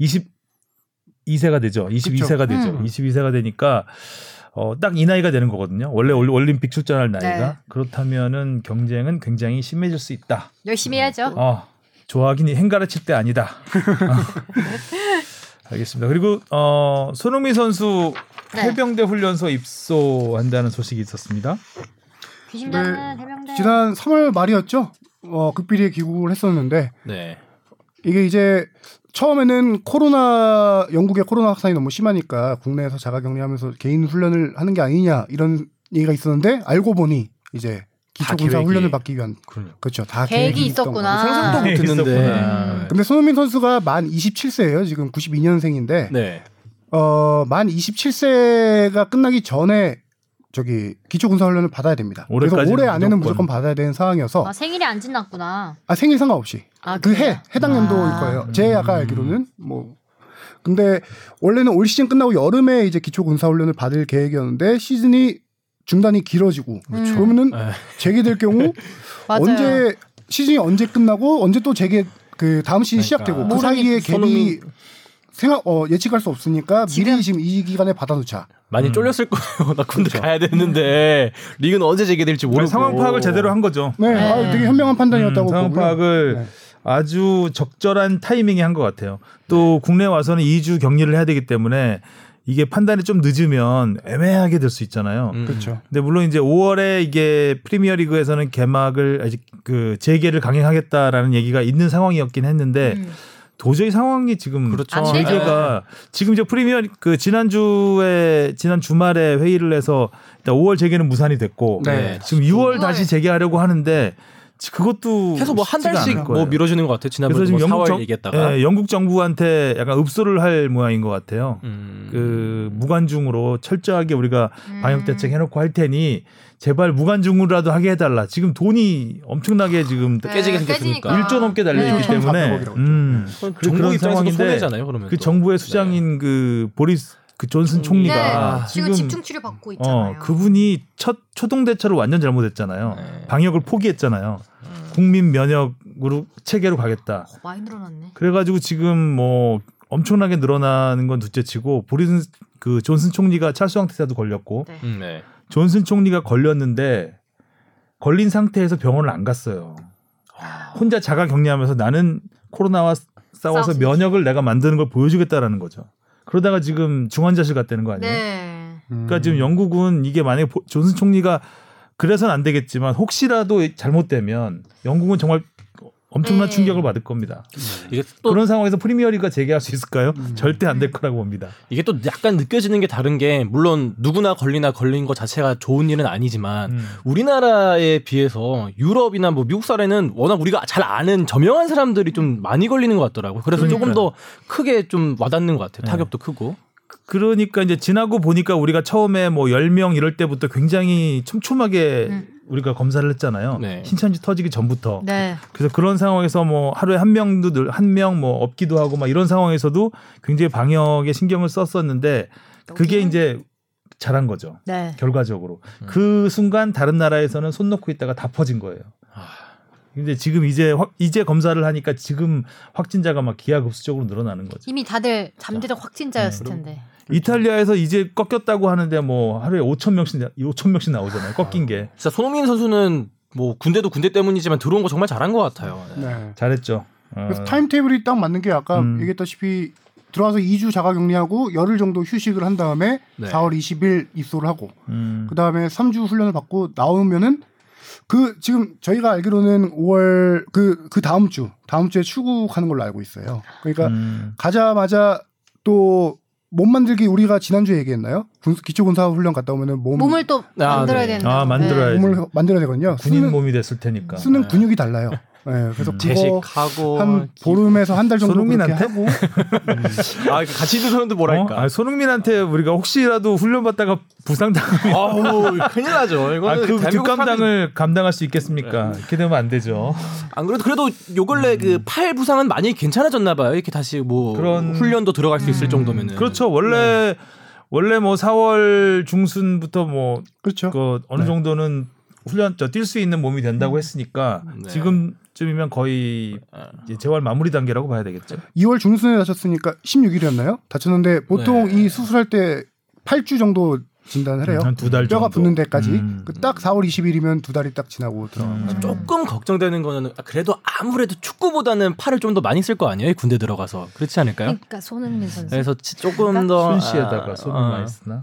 22세가 되죠. 22세가 되죠. 음. 22세가 되니까 어, 딱 이 나이가 되는 거거든요. 원래 올- 올림픽 출전할 나이가 네. 그렇다면은 경쟁은 굉장히 심해질 수 있다. 열심히 해야죠. 어, 좋아하긴 행가르칠 때 아니다. 어. 알겠습니다. 그리고 어, 손흥민 선수 네. 해병대 훈련소 입소한다는 소식이 있었습니다. 귀신단은 네. 해병대. 지난 3월 말이었죠. 어, 극비리에 귀국을 했었는데 네. 이게 이제 처음에는 코로나 영국의 코로나 확산이 너무 심하니까 국내에서 자가격리하면서 개인 훈련을 하는 게 아니냐 이런 얘기가 있었는데 알고 보니 이제 다 기초군사 훈련을 받기 위한. 그렇죠 다 계획이 계획이 있었구나. 상상도 못 했는데. 있었구나. 근데 손흥민 선수가 만 27세예요. 지금 92년생인데 네. 어, 만 27세가 끝나기 전에 저기 기초군사 훈련을 받아야 됩니다. 그래서 올해 안에는 무조건. 무조건 받아야 되는 상황이어서 아, 생일이 안 지났구나. 아 생일 상관없이 아, 그 그래요? 해 해당 연도일 아. 거예요. 제 아까 알기로는 뭐 근데 원래는 올 시즌 끝나고 여름에 이제 기초 군사 훈련을 받을 계획이었는데 시즌이 중단이 길어지고 그렇죠. 그러면은 네. 재개될 경우. 언제 시즌이 언제 끝나고 언제 또 재개 그 다음 시즌 그러니까. 시작되고 그 사이에 손흥민- 생각 어 예측할 수 없으니까 미리 지금 이 기간에 받아놓자. 많이 음. 쫄렸을 거예요. 나 군대 가야 되는데 리그는 언제 재개될지 모르고 상황 파악을 제대로 한 거죠. 네, 네. 아, 되게 현명한 판단이었다고 음, 상황 보고요. 파악을 네. 아주 적절한 타이밍에 한 것 같아요. 또 국내 와서는 2주 격리를 해야 되기 때문에 이게 판단이 좀 늦으면 애매하게 될 수 있잖아요. 음. 그렇죠. 근데 물론 이제 5월에 이게 프리미어 리그에서는 개막을 아직 그 재개를 강행하겠다라는 얘기가 있는 상황이었긴 했는데 음. 도저히 상황이 지금 그렇죠. 재개가 지금 이제 프리미어 그 지난주에 지난 주말에 회의를 해서 일단 5월 재개는 무산이 됐고 네. 지금 6월 6월. 다시 재개하려고 하는데 그것도 계속 뭐 한 달씩 뭐. 미뤄지는 것 같아요. 지난번에 그래서 뭐 지금 4월 영국 정, 얘기했다가 예, 영국 정부한테 약간 읍소를 할 모양인 것 같아요. 음. 그 무관중으로 철저하게 우리가 음. 방역 대책 해놓고 할 테니 제발 무관중으로라도 하게 해달라. 지금 돈이 엄청나게 지금 네, 깨지게 생겼으니까. 1조 넘게 달려 있기 네. 때문에 1,400억이라고 음, 그- 정부 상황인데 손해잖아요. 그러면 그 또. 정부의 수장인 그 보리스 그 존슨 음. 총리가 네, 지금 집중 치료 받고 있잖아요. 어, 그분이 첫 초동 대처를 완전 잘못했잖아요. 네. 방역을 포기했잖아요. 국민 면역으로 체계로 가겠다. 어, 많이 늘어났네. 그래가지고 지금 뭐 엄청나게 늘어나는 건 둘째치고 보리슨 그 존슨 총리가 찰스 황태자도 걸렸고 네. 음, 네. 존슨 총리가 걸렸는데 걸린 상태에서 병원을 안 갔어요. 혼자 자가 격리하면서 나는 코로나와 싸워서 싸워서 면역을 내가 만드는 걸 보여주겠다라는 거죠. 그러다가 지금 중환자실 갔다는 거 아니에요? 네. 그러니까 지금 영국은 이게 만약에 보- 존슨 총리가 그래서는 안 되겠지만 혹시라도 잘못되면 영국은 정말 엄청난 네. 충격을 받을 겁니다. 이게 또 그런 상황에서 프리미어리가 재개할 수 있을까요? 음. 절대 안 될 거라고 봅니다. 이게 또 약간 느껴지는 게 다른 게 물론 누구나 걸리나 걸린 것 자체가 좋은 일은 아니지만 음. 우리나라에 비해서 유럽이나 뭐 미국 사례는 워낙 우리가 잘 아는 저명한 사람들이 좀 많이 걸리는 것 같더라고요. 그래서 조금 더 크게 좀 와닿는 것 같아요. 네. 타격도 크고. 그러니까 이제 지나고 보니까 우리가 처음에 뭐 10명 이럴 때부터 굉장히 촘촘하게 음. 우리가 검사를 했잖아요. 네. 신천지 터지기 전부터. 네. 그래서 그런 상황에서 뭐 하루에 한 명도 늘 한 명 뭐 없기도 하고 막 이런 상황에서도 굉장히 방역에 신경을 썼었는데 그게 이제 잘한 거죠. 네. 결과적으로 음. 그 순간 다른 나라에서는 손 놓고 있다가 다 퍼진 거예요. 아. 근데 지금 이제 확, 이제 검사를 하니까 지금 확진자가 막 기하급수적으로 늘어나는 거죠. 이미 다들 잠재적 네. 확진자였을 텐데. 이탈리아에서 이제 꺾였다고 하는데 뭐 하루에 5천 명씩 5천 명씩 나오잖아요. 꺾인 게 진짜 손흥민 선수는 뭐 군대도 군대 때문이지만 들어온 거 정말 잘한 것 같아요. 네. 잘했죠. 어. 그래서 타임 테이블이 딱 맞는 게 아까 음. 얘기했다시피 들어와서 2주 자가 격리하고 열흘 정도 휴식을 한 다음에 네. 4월 20일 입소를 하고 음. 그 다음에 3주 훈련을 받고 나오면은 그 지금 저희가 알기로는 5월 그그 다음 주 다음 주에 출국하는 걸로 알고 있어요. 그러니까 음. 가자마자 또 몸 만들기 우리가 지난주에 얘기했나요? 군- 기초군사 훈련 갔다 오면은 몸 몸을 또 아, 만들어야 네. 된다. 아, 만들어야지. 몸을 만들어야 되거든요. 군인 쓰는, 몸이 됐을 테니까. 쓰는 네. 근육이 달라요. 네, 그래서 음. 그거 제식하고 한 보름에서 한 달 정도 손흥민한테? 하고 아 같이 있는 사람도 뭐랄까. 어? 아, 손흥민한테 우리가 혹시라도 훈련 받다가 부상 당하면 아우 큰일 나죠. 이거는 아, 그 뒷감당을 감당할 수 있겠습니까? 네. 이렇게 되면 안 되죠. 안 그래도 그래도 요 근래 그팔 부상은 많이 괜찮아졌나 봐요. 이렇게 다시 뭐 그런- 훈련도 들어갈 수 있을 정도면은. 그렇죠. 원래 원래 뭐 4월 중순부터 뭐 그렇죠. 그 어느 네. 정도는 훈련 뛸수 있는 몸이 된다고 했으니까 네. 지금 쯤이면 거의 아. 이제 재활 마무리 단계라고 봐야 되겠죠. 2월 중순에 다쳤으니까 16일이었나요? 다쳤는데 보통 네. 이 수술할 때 8주 정도 진단을 해요. 한두달 정도. 뼈가 붙는 데까지. 음. 그딱 4월 20일이면 두 달이 딱 지나고 들어가는. 음. 조금 걱정되는 거는 아, 그래도 아무래도 축구보다는 팔을 좀 더 많이 쓸 거 아니에요? 군대 들어가서 그렇지 않을까요? 그러니까 손흥민 선수. 그래서 지- 조금 더 손 씨에다가 아, 손을 어, 많이 쓰나?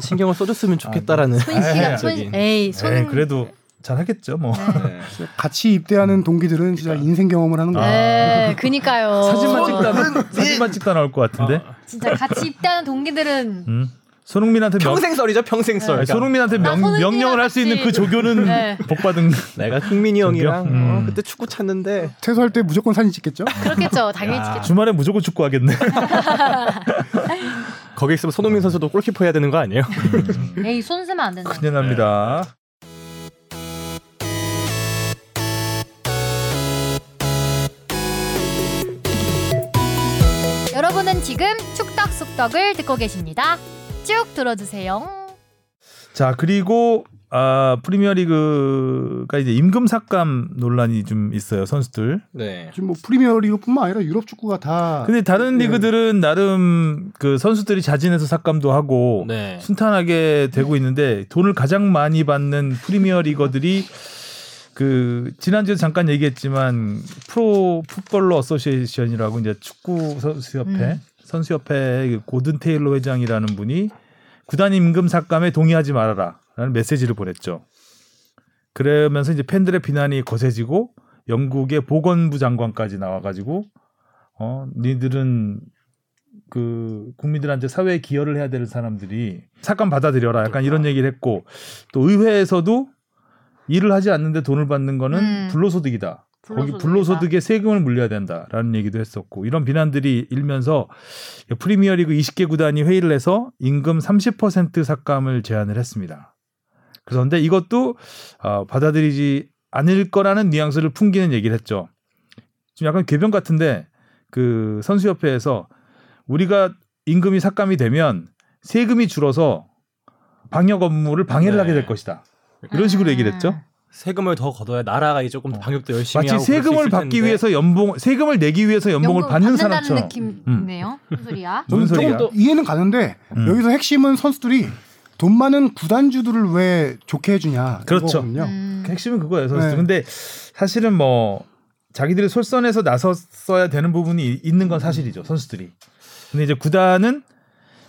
신경을 써줬으면 좋겠다라는. 손 씨가 손. 에이 손 에이, 그래도 잘 하겠죠. 뭐 네. 같이 입대하는 동기들은 진짜 인생 경험을 하는 거예요. 네, 그니까요. 사진만 찍다 사진만 찍다 나올 것 같은데. 진짜 같이 입대하는 동기들은 음. 손흥민한테 명, 평생 썰이죠, 평생 썰. 아니, 손흥민한테 나 명, 명령을 할 수 있는 그 조교는 네. 복 받은. 내가 흥민이 형이랑? 어, 음. 그때 축구 찼는데 퇴소할 때 무조건 사진 찍겠죠? 그렇겠죠. 당연히 야. 찍겠죠. 주말에 무조건 축구하겠네. 거기 있으면 손흥민 선수도 골키퍼 해야 되는 거 아니에요? 에이 손 쓰면 안 된다. 큰일 납니다. 지금 축덕 속덕을 듣고 계십니다. 쭉 들어주세요. 자 그리고 아 프리미어리그가 이제 임금 삭감 논란이 좀 있어요 선수들. 네. 지금 뭐 프리미어리그뿐만 아니라 유럽 축구가 다 근데 다른 네. 리그들은 나름 그 선수들이 자진해서 삭감도 하고 네. 순탄하게 되고 있는데 돈을 가장 많이 받는 프리미어 리거들이 그 지난주에 잠깐 얘기했지만 pro footballer association이라고 이제 축구 선수협회 음. 선수협회 그 고든 테일러 회장이라는 분이 구단 임금 삭감에 동의하지 말아라라는 메시지를 보냈죠. 그러면서 이제 팬들의 비난이 거세지고 영국의 보건부 장관까지 나와가지고 어 니들은 그 국민들한테 사회에 기여를 해야 되는 사람들이 삭감 받아들여라 약간 이런 얘기를 했고 또 의회에서도 일을 하지 않는데 돈을 받는 거는 음. 불로소득이다. 거기. 불로소득에 세금을 물려야 된다라는 얘기도 했었고 이런 비난들이 일면서 프리미어리그 20개 구단이 회의를 해서 임금 30% 삭감을 제안을 했습니다. 그런데 이것도 어, 받아들이지 않을 거라는 뉘앙스를 풍기는 얘기를 했죠. 좀 약간 궤변 같은데 그 선수협회에서 우리가 임금이 삭감이 되면 세금이 줄어서 방역 업무를 방해를 네. 하게 될 것이다. 이런 식으로 얘기를 했죠. 세금을 더 걷어야 나라가 조금 더 방역도 열심히 마치 하고 세금을 받기 텐데. 위해서 연봉 세금을 내기 위해서 연봉을 받는 사람처럼 느낌이네요. 무슨 소리야? 저는 소리야? 조금 이해는 가는데 음. 여기서 핵심은 선수들이 돈 많은 구단주들을 왜 좋게 해주냐 그렇죠. 이거거든요. 음. 핵심은 그거예요. 선수. 네. 근데 사실은 뭐 자기들이 솔선해서 나섰어야 되는 부분이 이- 있는 건 사실이죠. 선수들이. 근데 이제 구단은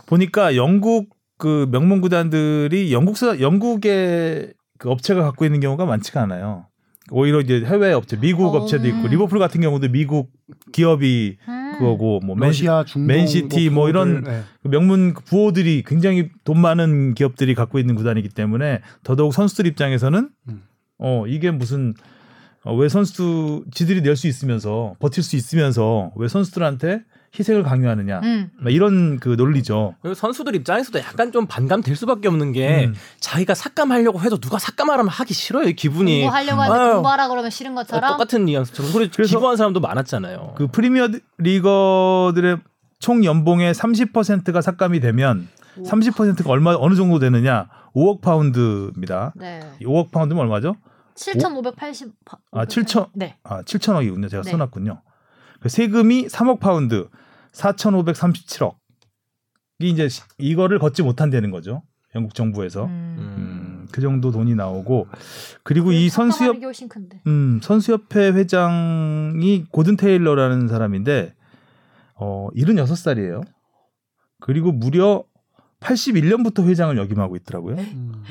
보니까 영국 그 명문 구단들이 영국사 영국의 그 업체가 갖고 있는 경우가 많지가 않아요. 오히려 이제 해외 업체, 미국 어. 업체도 있고 리버풀 같은 경우도 미국 기업이 음. 그거고 뭐 맨시, 러시아, 중동, 맨시티 뭐 이런 네. 그 명문 부호들이 굉장히 돈 많은 기업들이 갖고 있는 구단이기 때문에 더더욱 선수들 입장에서는 음. 어 이게 무슨 어, 왜 선수 지들이 낼 수 있으면서 버틸 수 있으면서 왜 선수들한테 희생을 강요하느냐 음. 막 이런 그 논리죠. 그리고 선수들 입장에서도 약간 좀 반감될 수밖에 없는 게 음. 자기가 삭감하려고 해도 누가 삭감하라면 하기 싫어요 이 기분이 공부하려고 하는데. 공부하라 그러면 싫은 것처럼 똑같은 뉘앙스처럼 그래 그래서- 기부한 사람도 많았잖아요. 그 프리미어 리거들의 총 연봉의 30%가 삭감이 되면 30%가 얼마 어느 정도 되느냐? 5억 파운드입니다. 네. 이 5억 파운드면 얼마죠? 7,580 아, 7천 네. 아, 7천억이군요. 제가 네. 써놨군요. 그 세금이 3억 파운드, 4,537억. 이 이제 시- 이거를 걷지 못한다는 거죠. 영국 정부에서. 음. 음, 그 정도 돈이 나오고 그리고 이 선수협 이 큰데. 음, 선수협회 회장이 고든 테일러라는 사람인데 어, 76살이에요. 그리고 무려 81년부터 회장을 역임하고 있더라고요. 음.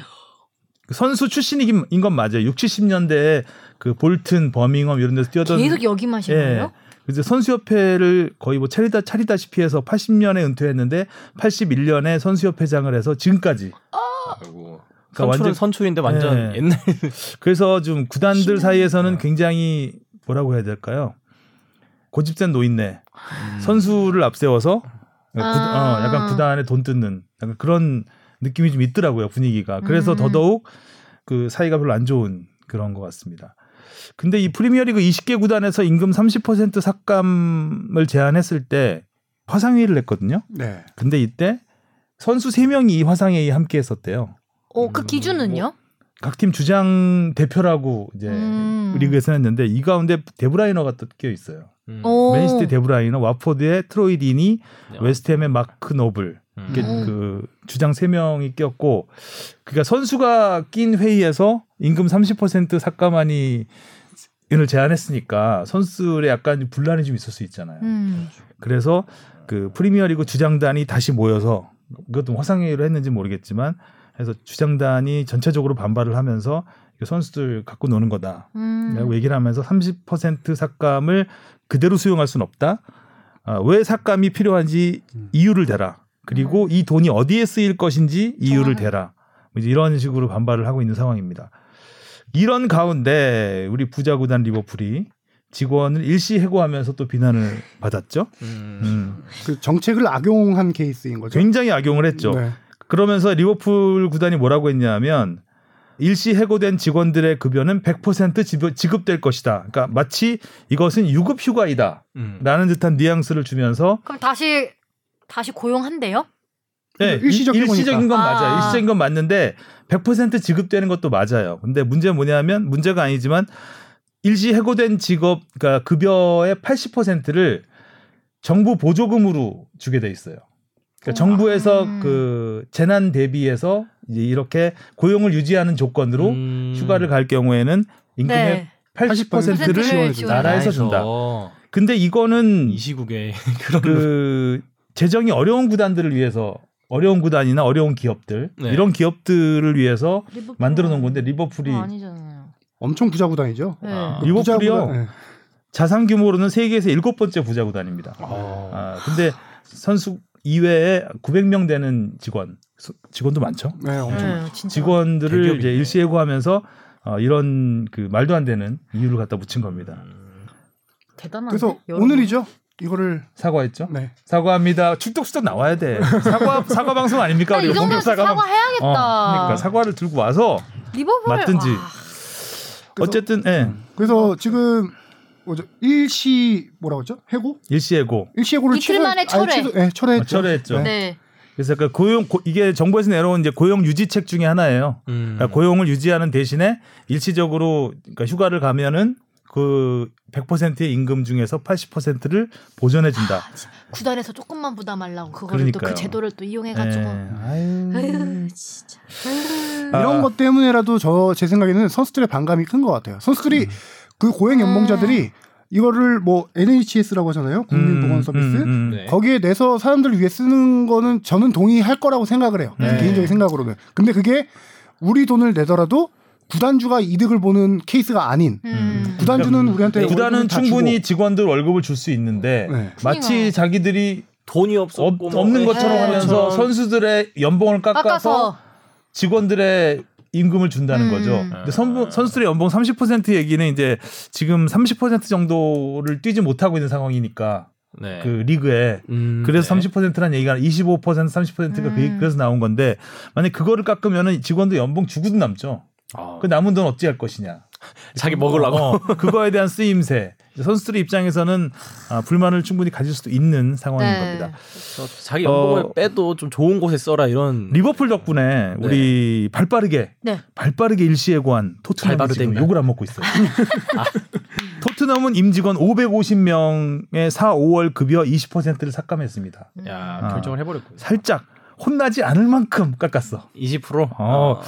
그 선수 출신인 건 맞아요. 60, 70년대에 그 볼튼, 버밍엄 이런 데서 뛰었던 계속 여기만 하신 예. 거예요? 그래서 선수협회를 거의 뭐 차리다 차리다시피 해서 80년에 은퇴했는데 81년에 선수협회장을 해서 지금까지. 아이고. 그러니까 완전- 선출인데 완전 네. 옛날 그래서 좀 구단들 신기하다. 사이에서는 굉장히 뭐라고 해야 될까요? 고집센 노인네 선수를 앞세워서 구- 아. 어, 약간 구단에 돈 뜯는 약간 그런 느낌이 좀 있더라고요 분위기가. 그래서 음. 더더욱 그 사이가 별로 안 좋은 그런 것 같습니다. 근데 이 프리미어리그 20개 구단에서 임금 30% 삭감을 제안했을 때 화상회의를 했거든요. 네. 근데 이때 선수 3명이 이 화상회의에 함께 했었대요. 어, 그 기준은요? 각팀 주장 대표라고 이제 음. 리그에서 했는데 이 가운데 데브라이너가 또껴 있어요. 음. 오. 맨시티 데브라이너, 와포드의 트로이 디니, 웨스트햄의 마크 노블 음. 음. 그 주장 세 명이 꼈고 그러니까 선수가 낀 회의에서 임금 30% 삭감안이 을 제안했으니까 선수들의 약간 분란이 좀 있을 수 있잖아요. 음. 그래서 그 프리미어리그 주장단이 다시 모여서 그것도 화상회의를 했는지 모르겠지만 해서 주장단이 전체적으로 반발을 하면서 이거 선수들 갖고 노는 거다. 음. 라고 얘기를 하면서 30% 삭감을 그대로 수용할 수는 없다. 아, 왜 삭감이 필요한지 음. 이유를 대라. 그리고 이 돈이 어디에 쓰일 것인지 이유를. 대라. 뭐 이제 이런 식으로 반발을 하고 있는 상황입니다. 이런 가운데 우리 부자 구단 리버풀이 직원을 일시 해고하면서 또 비난을 받았죠. 음. 음. 그 정책을 악용한 케이스인 거죠. 굉장히 악용을 했죠. 네. 그러면서 리버풀 구단이 뭐라고 했냐면 일시 해고된 직원들의 급여는 100% 지급- 지급될 것이다. 그러니까 마치 이것은 유급 휴가이다라는 음. 듯한 뉘앙스를 주면서 그럼 다시 다시 고용한대요? 네, 일시적 일- 일시적인 건. 맞아요. 아. 일시적인 건 맞는데 100% 지급되는 것도 맞아요. 근데 문제는 뭐냐면 문제가 아니지만 일시 해고된 직업 그러니까 급여의 80%를 정부 보조금으로 주게 돼 있어요. 그러니까 정부에서 음. 그 재난 대비해서 이제 이렇게 고용을 유지하는 조건으로 음. 휴가를 갈 경우에는 임금의 네. 80%를 지원을 네. 나라에서 준다. 나라에서 근데 이거는 이 시국에 그런 그 재정이 어려운 구단들을 위해서 어려운 구단이나 어려운 기업들 네. 이런 기업들을 위해서 만들어 놓은 건데 리버풀이 아니잖아요. 엄청 부자 구단이죠. 네. 아. 그 리버풀이요? 부자 구단, 네. 자산 규모로는 세계에서 일곱 번째 부자 구단입니다. 어. 아, 근데 선수 이외에 900명 되는 직원 수- 직원도 많죠. 네, 엄청. 네. 직원들을 대기업이네. 이제 일시 해고하면서 어, 이런 그 말도 안 되는 이유를 갖다 붙인 겁니다. 대단한데. 그래서 여러분. 오늘이죠. 이거를 사과했죠? 네. 사과합니다. 출동수동 나와야 돼. 사과 사과 방송 아닙니까? 아니, 정도면 공격 사과 방- 사과해야겠다. 어, 그러니까 사과를 들고 와서 리버풀 맞든지. 와. 그래서- 어쨌든 예. 그래서 지금 뭐죠? 일시 뭐라고 했죠? 해고? 일시해고 일시해고를 이틀 만에 철회. 네, 철회했죠. 철회했죠. 네. 네. 그래서 그 고용 고- 이게 정부에서 내려온 이제 고용 유지책 중에 하나예요. 음. 그러니까 고용을 유지하는 대신에 일시적으로 그러니까 휴가를 가면은 그 100%의 임금 중에서 80%를 보전해 준다. 구단에서 조금만 부담하려고 그거를 또. 그 제도를 또 이용해 가지고. 예. 아유. 아유 진짜. 아. 이런 것 때문에라도 저 제 생각에는 선수들의 반감이 큰 것 같아요. 선수들이 그 고용 연봉자들이 이거를 뭐 NHS라고 하잖아요. 국민보건 서비스. 음, 음. 네. 거기에 내서 사람들을 위해 쓰는 거는 저는 동의할 거라고 생각을 해요. 네. 개인적인 생각으로는. 근데 그게 우리 돈을 내더라도 구단주가 이득을 보는 케이스가 아닌 음. 구단주는 우리한테 네, 구단은 충분히 주고. 직원들 월급을 줄 수 있는데 네. 마치 그러니까. 자기들이 돈이 없, 없었고 뭐 없는 것처럼 네. 하면서 것처럼. 선수들의 연봉을 깎아서, 깎아서 직원들의 임금을 준다는 음. 거죠. 근데 선수, 선수들의 연봉 30% 얘기는 이제 지금 30% 정도를 뛰지 못하고 있는 상황이니까 네. 그 리그에 음, 그래서 네. 30%란 얘기가 25% 30%가 음. 그래서 나온 건데 만약 그거를 깎으면은 직원도 연봉 주고도 남죠. 아, 그 남은 돈 어찌 할 것이냐. 자기 먹으려고. 어, 그거에 대한 쓰임새. 선수들의 입장에서는 아, 불만을 충분히 가질 수도 있는 상황인 네. 겁니다. 저 자기 연봉을 어, 빼도 좀 좋은 곳에 써라 이런 리버풀 덕분에 우리 발빠르게 네. 발빠르게 일시해고한 토트넘이 지금? 욕을 안 먹고 있어요. 토트넘은 임직원 550명의 4, 5월 급여 20%를 삭감했습니다. 야 아. 결정을 해버렸고 살짝 혼나지 않을 만큼 깎았어. 20% 어,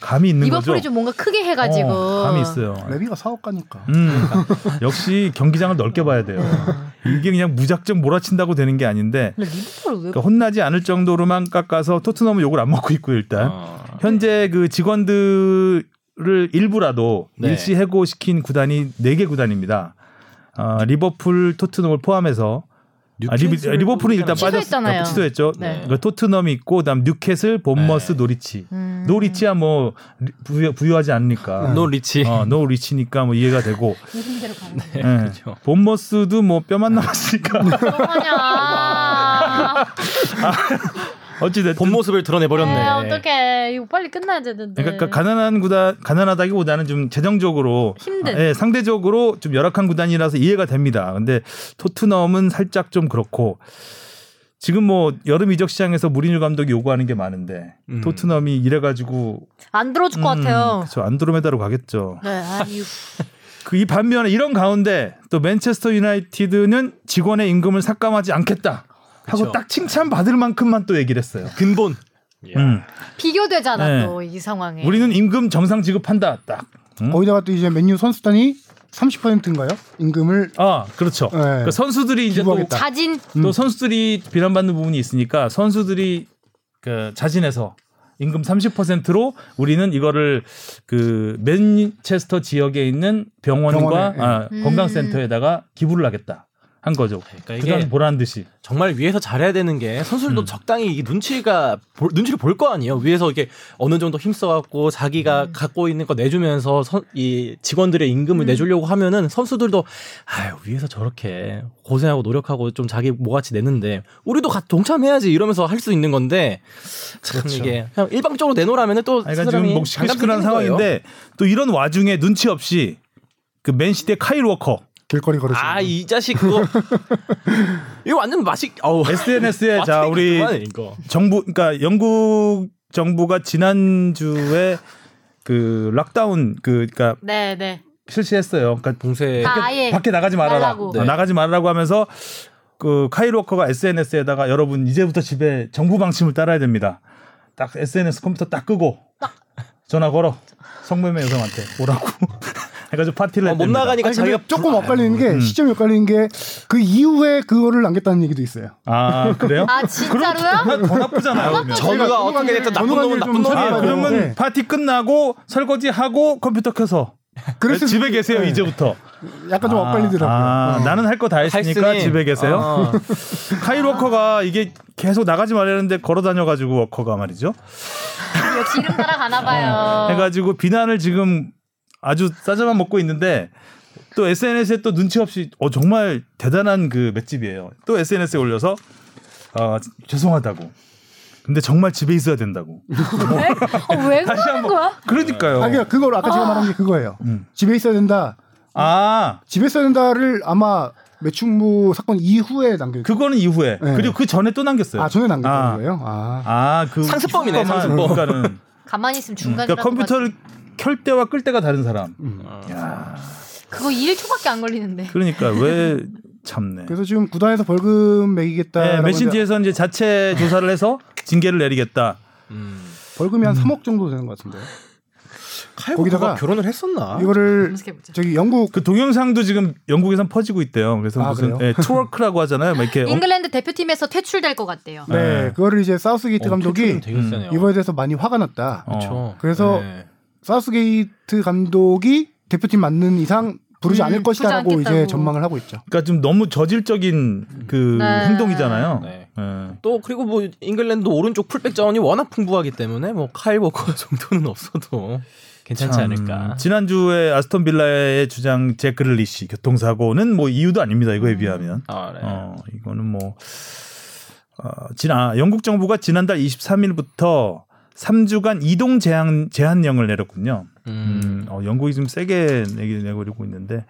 감이 있는 리버풀이 거죠. 좀 뭔가 크게 해가지고. 어, 감이 있어요. 레비가 사업가니까. 음, 역시 경기장을 넓게 봐야 돼요. 이게 그냥 무작정 몰아친다고 되는 게 아닌데 근데 리버풀 왜? 그러니까 혼나지 않을 정도로만 깎아서 토트넘은 욕을 안 먹고 있고 일단 어. 현재 그 직원들을 일부라도 네. 일시 해고시킨 구단이 4개 구단입니다. 아, 리버풀, 토트넘을 포함해서 아, 리, 리버풀은 일단 취소했잖아요. 빠졌 취소했죠. 네. 그러니까 토트넘이 있고 그다음 뉴캐슬, 본머스, 네. 노리치. 음. 노리치야 뭐 리- 부유, 부유하지 않으니까. no rich 어, no rich니까 뭐 이해가 되고. 가는. 예. 그렇죠. 본머스도 뭐 뼈만 남았으니까 어떡하냐. 어찌 됐든 본 모습을 드러내 버렸네. 네, 어떡해. 이거 빨리 끝나야 되는데. 그러니까 가난한 구단 가난하다기보다는 좀 재정적으로 힘든. 예, 상대적으로 좀 열악한 구단이라서 이해가 됩니다. 근데 토트넘은 살짝 좀 그렇고 지금 뭐 여름 이적 시장에서 무리뉴 감독이 요구하는 게 많은데 음. 토트넘이 이래 가지고 안 들어줄 것 같아요. 그렇죠. 안드로메다로 가겠죠. 네, 아유. 그이 반면에 이런 가운데 또 맨체스터 유나이티드는 직원의 임금을 삭감하지 않겠다 하고. 딱 칭찬 받을 만큼만 또 얘기를 했어요. 근본. 음. 비교되잖아 네. 또이 상황에. 우리는 임금 정상 지급한다. 딱. 음? 거기다가 또 이제 맨유 선수단이 30%인가요? 임금을 아, 그렇죠. 네. 그러니까 선수들이 이제 또. 자진. 또 선수들이 비난받는 부분이 있으니까 선수들이 그 자진해서 임금 30%로 우리는 이거를 그 맨체스터 지역에 있는 병원과 병원에, 예. 아, 음. 건강센터에다가 기부를 하겠다 한 거죠. 그러니까 그간 이게 보란 듯이. 정말 위에서 잘해야 되는 게 선수들도 음. 적당히 이게 눈치가 볼- 눈치를 볼 거 아니에요. 위에서 이렇게 어느 정도 힘써갖고 자기가 음. 갖고 있는 거 내주면서 선- 이 직원들의 임금을 음. 내주려고 하면은 선수들도 아유 위에서 저렇게 고생하고 노력하고 좀 자기 뭐같이 내는데 우리도 같이 동참해야지 이러면서 할 수 있는 건데 참 그렇죠. 이게 그냥 일방적으로 내놓으라면은 또 그러니까 지금 뭐 시끌시끌한 생기는 거예요. 상황인데 또 이런 와중에 눈치 없이 그 맨시티의 카일 워커 길거리 걸으시는 아이 자식 그거 이거 완전 맛이 어우 SNS에 자 우리 이거. 정부 그러니까 영국 정부가 지난주에 그 lockdown 그 그러니까 네, 네. 실시했어요. 그러니까 봉쇄 다 아예 밖에 나가지 말아라. 네. 나가지 말라고 하면서 그 카일 워커가 SNS에다가 여러분 이제부터 집에 정부 방침을 따라야 됩니다. 딱 SNS 컴퓨터 딱 끄고 전화 걸어 성매매 여성한테 오라고 해가지고 파티를 어, 못. 나가니까 아니, 자기가 조금 엇갈리는 게 음. 시점이 엇갈리는 게 그 이후에 그거를 남겼다는 얘기도 있어요. 아 그래요? 아 진짜로요? 더 나쁘잖아요. 그러면. 전우가 어떻게 됐든 나쁜 놈은 좀 나쁜 아, 놈이에요. 돼요. 그러면 네. 파티 끝나고 설거지 하고 컴퓨터 켜서 그래서 집에 계세요 네. 이제부터. 약간 좀 아, 엇갈리더라고요. 아, 어. 나는 할 거 다 했으니까 했으니. 집에 계세요. 어. 카일 워커가 이게 계속 나가지 말라는데 걸어 다녀가지고 워커가 말이죠. 역시 이름 따라가나 봐요. 해가지고 비난을 지금 아주 싸져만 먹고 있는데 또 SNS에 또 눈치 없이 어 정말 대단한 그 맷집이에요. 또 SNS에 올려서 어, 죄송하다고. 근데 정말 집에 있어야 된다고. 어, 왜 다시 그러는 한번- 거야? 그러니까요. 아, 그러니까 그걸 아까 제가 말한 게 그거예요. 음. 집에 있어야 된다. 아 집에 있어야 된다를 아마 매춘부 사건 이후에 남겨. 그거는 이후에 네. 그리고 그 전에 또 남겼어요. 아 전에 남겼던 아. 거예요. 아. 아 그 상습범이네, 상습범. 그러니까는 가만히 있으면 중간에 그러니까 컴퓨터를 켤 때와 끌 때가 다른 사람. 음. 야, 그거 1초밖에 안 걸리는데. 그러니까 왜 참네. 그래서 지금 구단에서 벌금 매기겠다. 네, 맨시티에서 이제 자체 조사를 해서 징계를 내리겠다. 음. 벌금이 한 3억 정도 되는 것 같은데. 거기다가 결혼을 했었나? 이거를. 저기 영국 그 동영상도 지금 영국에선 퍼지고 있대요. 그래서 아, 무슨? 예, twerk라고 하잖아요. 막 이렇게 어, 잉글랜드 대표팀에서 퇴출될 것 같대요. 네, 네. 그거를 이제 사우스게이트 어, 감독이 음. 이거에 대해서 많이 화가 났다. 어. 그렇죠. 그래서 네. 사우스게이트 감독이 대표팀 맞는 이상 부르지 음, 않을 것이다라고 부르지 이제. 전망을 하고 있죠. 그러니까 좀 너무 저질적인 그 네. 행동이잖아요. 네. 예. 또 그리고 뭐 잉글랜드 오른쪽 풀백 자원이 워낙 풍부하기 때문에 뭐 카일 워커 정도는 없어도 괜찮지 참, 않을까. 지난주에 아스톤 빌라의 주장 잭 그릴리시 교통사고는 뭐 이유도 아닙니다. 이거에 비하면. 아, 네. 어, 이거는 뭐 어, 지난 영국 정부가 지난달 23일부터 3주간 이동 제한 제한령을 내렸군요. 음, 음. 어, 영국이 좀 세게 내기 내버리고 있는데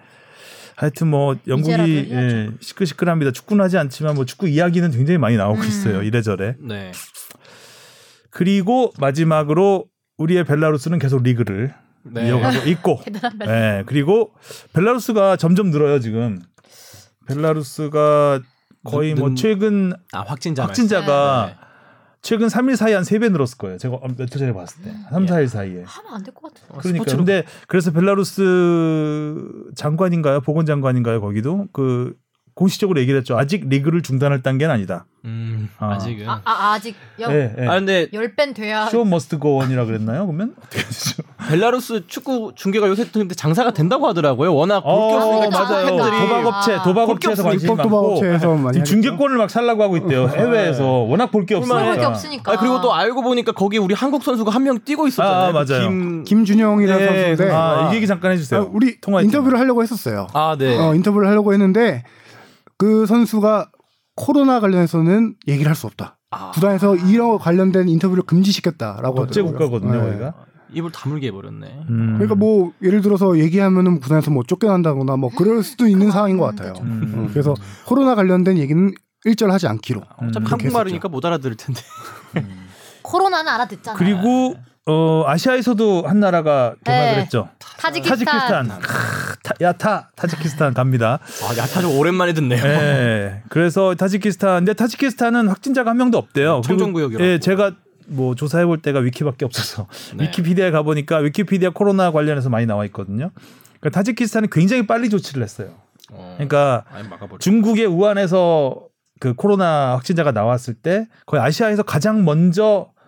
하여튼 뭐 영국이. 예, 시끌시끌합니다. 축구는 하지 않지만 뭐 축구 이야기는 굉장히 많이 나오고 음. 있어요. 이래저래. 네. 그리고 마지막으로 우리의 벨라루스는 계속 리그를 네. 이어가고 있고. 네, 그리고 벨라루스가 점점 늘어요 지금. 벨라루스가 거의 뭐 는- 최근 아 확진자 확진자가 말씀. 최근 3일 사이에 한 3배 늘었을 거예요. 제가 며칠 전에 봤을 때. 3, 4일 사이에. 하면 안 될 것 같아. 어, 그러니까 스포츠로- 근데 그래서 벨라루스 장관인가요? 보건장관인가요? 거기도 그 공식적으로 얘기를 했죠. 아직 리그를 중단할 단계는 아니다. 음, 아. 아직은. 아, 아 아 직 여, 예, 예. 아 근데 열 배는 돼야 show must go on이라 그랬나요? 그러면 어떻게 되죠? 벨라루스 축구 중계가 요새 근데 장사가 된다고 하더라고요. 워낙 볼게 어, 없으니까 맞아요. 팬들이 도박업체, 아. 도박업체에서 입법 많고 도박업체에서. 중계권을 막 살라고 하고 있대요. 해외에서 워낙 볼 게 없으니까. 없으니까. 아 그리고 또 알고 보니까 거기 우리 한국 선수가 한 명 뛰고 있었잖아요. 아, 맞아요. 김... 김준영이라는 네, 선수인데 아, 이 얘기 잠깐 해주세요. 아, 우리 통화했잖아요. 인터뷰를 하려고 했었어요. 아 네. 어, 인터뷰를 하려고 했는데 그 선수가 코로나 관련해서는 얘기를 할 수 없다. 아, 구단에서 이런 관련된 인터뷰를 금지시켰다라고 독재. 국가거든요, 네. 거기가. 입을 다물게 해버렸네. 음. 그러니까 뭐 예를 들어서 얘기하면은 구단에서 뭐 쫓겨난다거나 뭐 그럴 수도 있는 상황인 것 같아요. 좀. 음. 어, 그래서 코로나 관련된 얘기는 일절 하지 않기로. 어차피 음, 한국말이니까 못 알아들을 텐데. 코로나는 알아듣잖아. 그리고 어, 아시아에서도 한 나라가 개막을 네. 했죠. 타지키스탄. 타지키스탄. 크, 타, 야타 타지키스탄 갑니다. 아 야타 좀 오랜만에 듣네요. 예. 그래서 타지키스탄. 근데 타지키스탄은 확진자가 한 명도 없대요. 그리고, 청정구역이라고. 예, 제가 뭐 조사해 볼 때가 위키밖에 없어서 네. 위키피디아에 가 보니까 위키피디아 코로나 관련해서 많이 나와 있거든요. 그러니까 타지키스탄이 굉장히 빨리 조치를 했어요. 어, 그러니까. 중국의 우한에서 그 코로나 확진자가 나왔을 때 거의 아시아에서 가장 먼저 그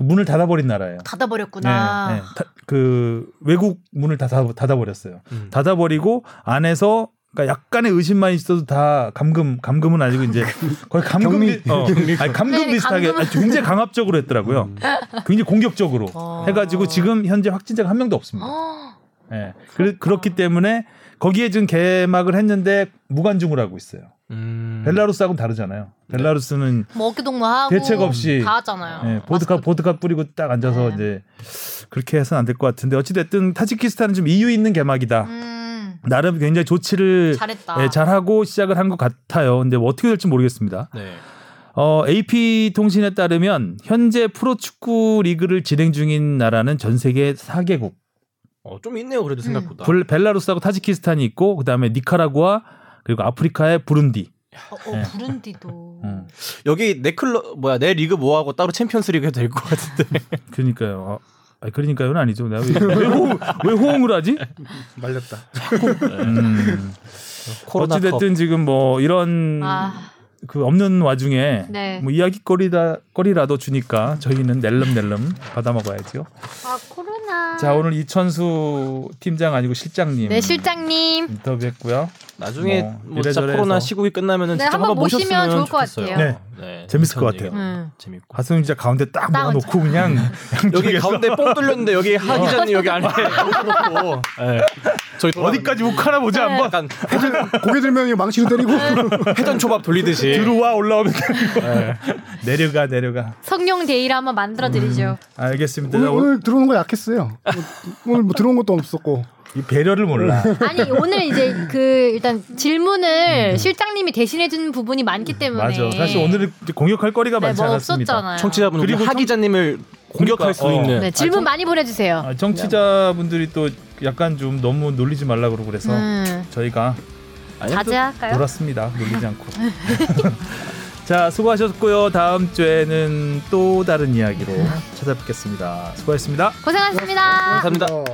문을 닫아버린 나라예요. 닫아버렸구나. 네, 네. 다- 그 외국 문을 다 닫아, 닫아 버렸어요. 음. 닫아버리고 안에서 그러니까 약간의 의심만 있어도 다 감금 감금은 아니고 이제 거의 감금. 비, 어, 아니, 감금 네, 비슷하게. 아니, 굉장히 강압적으로 했더라고요. 굉장히 공격적으로 어. 해가지고 지금 현재 확진자가 한 명도 없습니다. 어, 예. 그, 그렇기 때문에 거기에 지금 개막을 했는데 무관중을 하고 있어요. 음. 벨라루스하고는 다르잖아요. 벨라루스는 뭐 어깨동무하고 대책 없이 다 하잖아요. 예, 보드카 보드카 뿌리고 딱 앉아서 네. 이제 그렇게 해서는 안 될 것 같은데 어찌 됐든 타지키스탄은 좀 이유 있는 개막이다. 음, 나름 굉장히 조치를 잘했다. 예, 잘하고 시작을 한 것 같아요. 근데 뭐 어떻게 될지 모르겠습니다. 네. 어, AP 통신에 따르면 현재 프로축구 리그를 진행 중인 나라는 전 세계 4개국. 어, 좀 있네요 그래도 생각보다. 불- 벨라루스하고 타지키스탄이 있고 그다음에 니카라구아 그리고 아프리카의 부룬디. 어, 어, 네. 부른디도. 음. 여기 내 클럽 뭐야 내 리그 뭐하고 따로 챔피언스리그 해도 될 것 같은데. 그러니까요. 아, 그러니까요는 아니죠. 내가 왜, 왜, 호응, 왜 호응을 하지? 말렸다. 음. 코로나 컵. 어찌 됐든 지금 뭐 이런 아, 그 없는 와중에 네. 뭐 이야기거리다 거리라도 주니까 저희는 낼름낼름 받아 먹어야죠. 아 코로나. 자 오늘 이천수 팀장 아니고 실장님 네 실장님. 인터뷰했고요. 나중에 뭐 뭐 진짜 이래저래 코로나. 시국이 끝나면은 네, 진짜 한번 모시면 좋을 것. 같아요. 네. 재밌을 것 같아요. 음. 재밌고. 하승 기자 가운데 딱딱 모아놓고 그냥 여기 가운데 뽕 뚫렸는데 여기 하 기자님 여기 안에 놓고 네. 저희 어디까지 욱하나 보자 네. 한번 약간 고개 들면 망치로 때리고 회전 초밥 돌리듯이 들어와 올라오면 내려가 내려가 성룡 데이를 한번 만들어 드리죠. 알겠습니다. 오늘, 자, 오늘 오늘 들어오는 거 약했어요. 오늘 뭐 들어온 것도 없었고. 이 배려를 몰라. 아니 오늘 이제 그 일단 질문을 실장님이 대신해 주는 부분이 많기 때문에 음. 맞아. 사실 오늘은 공격할 거리가 네, 많지 뭐 않았습니다. 없었잖아요. 청취자분 우리 그리고 하 청- 기자님을 공격할 수 그러니까, 어. 있는 네, 질문 많이 보내주세요. 아, 정치자분들이 또 약간 좀 너무 놀리지 말라 그러고 그래서 음, 저희가 아니, 자제할까요? 놀았습니다. 놀리지 않고. 자, 수고하셨고요. 다음 주에는 또 다른 이야기로 찾아뵙겠습니다. 수고하셨습니다. 고생하셨습니다. 감사합니다. 어.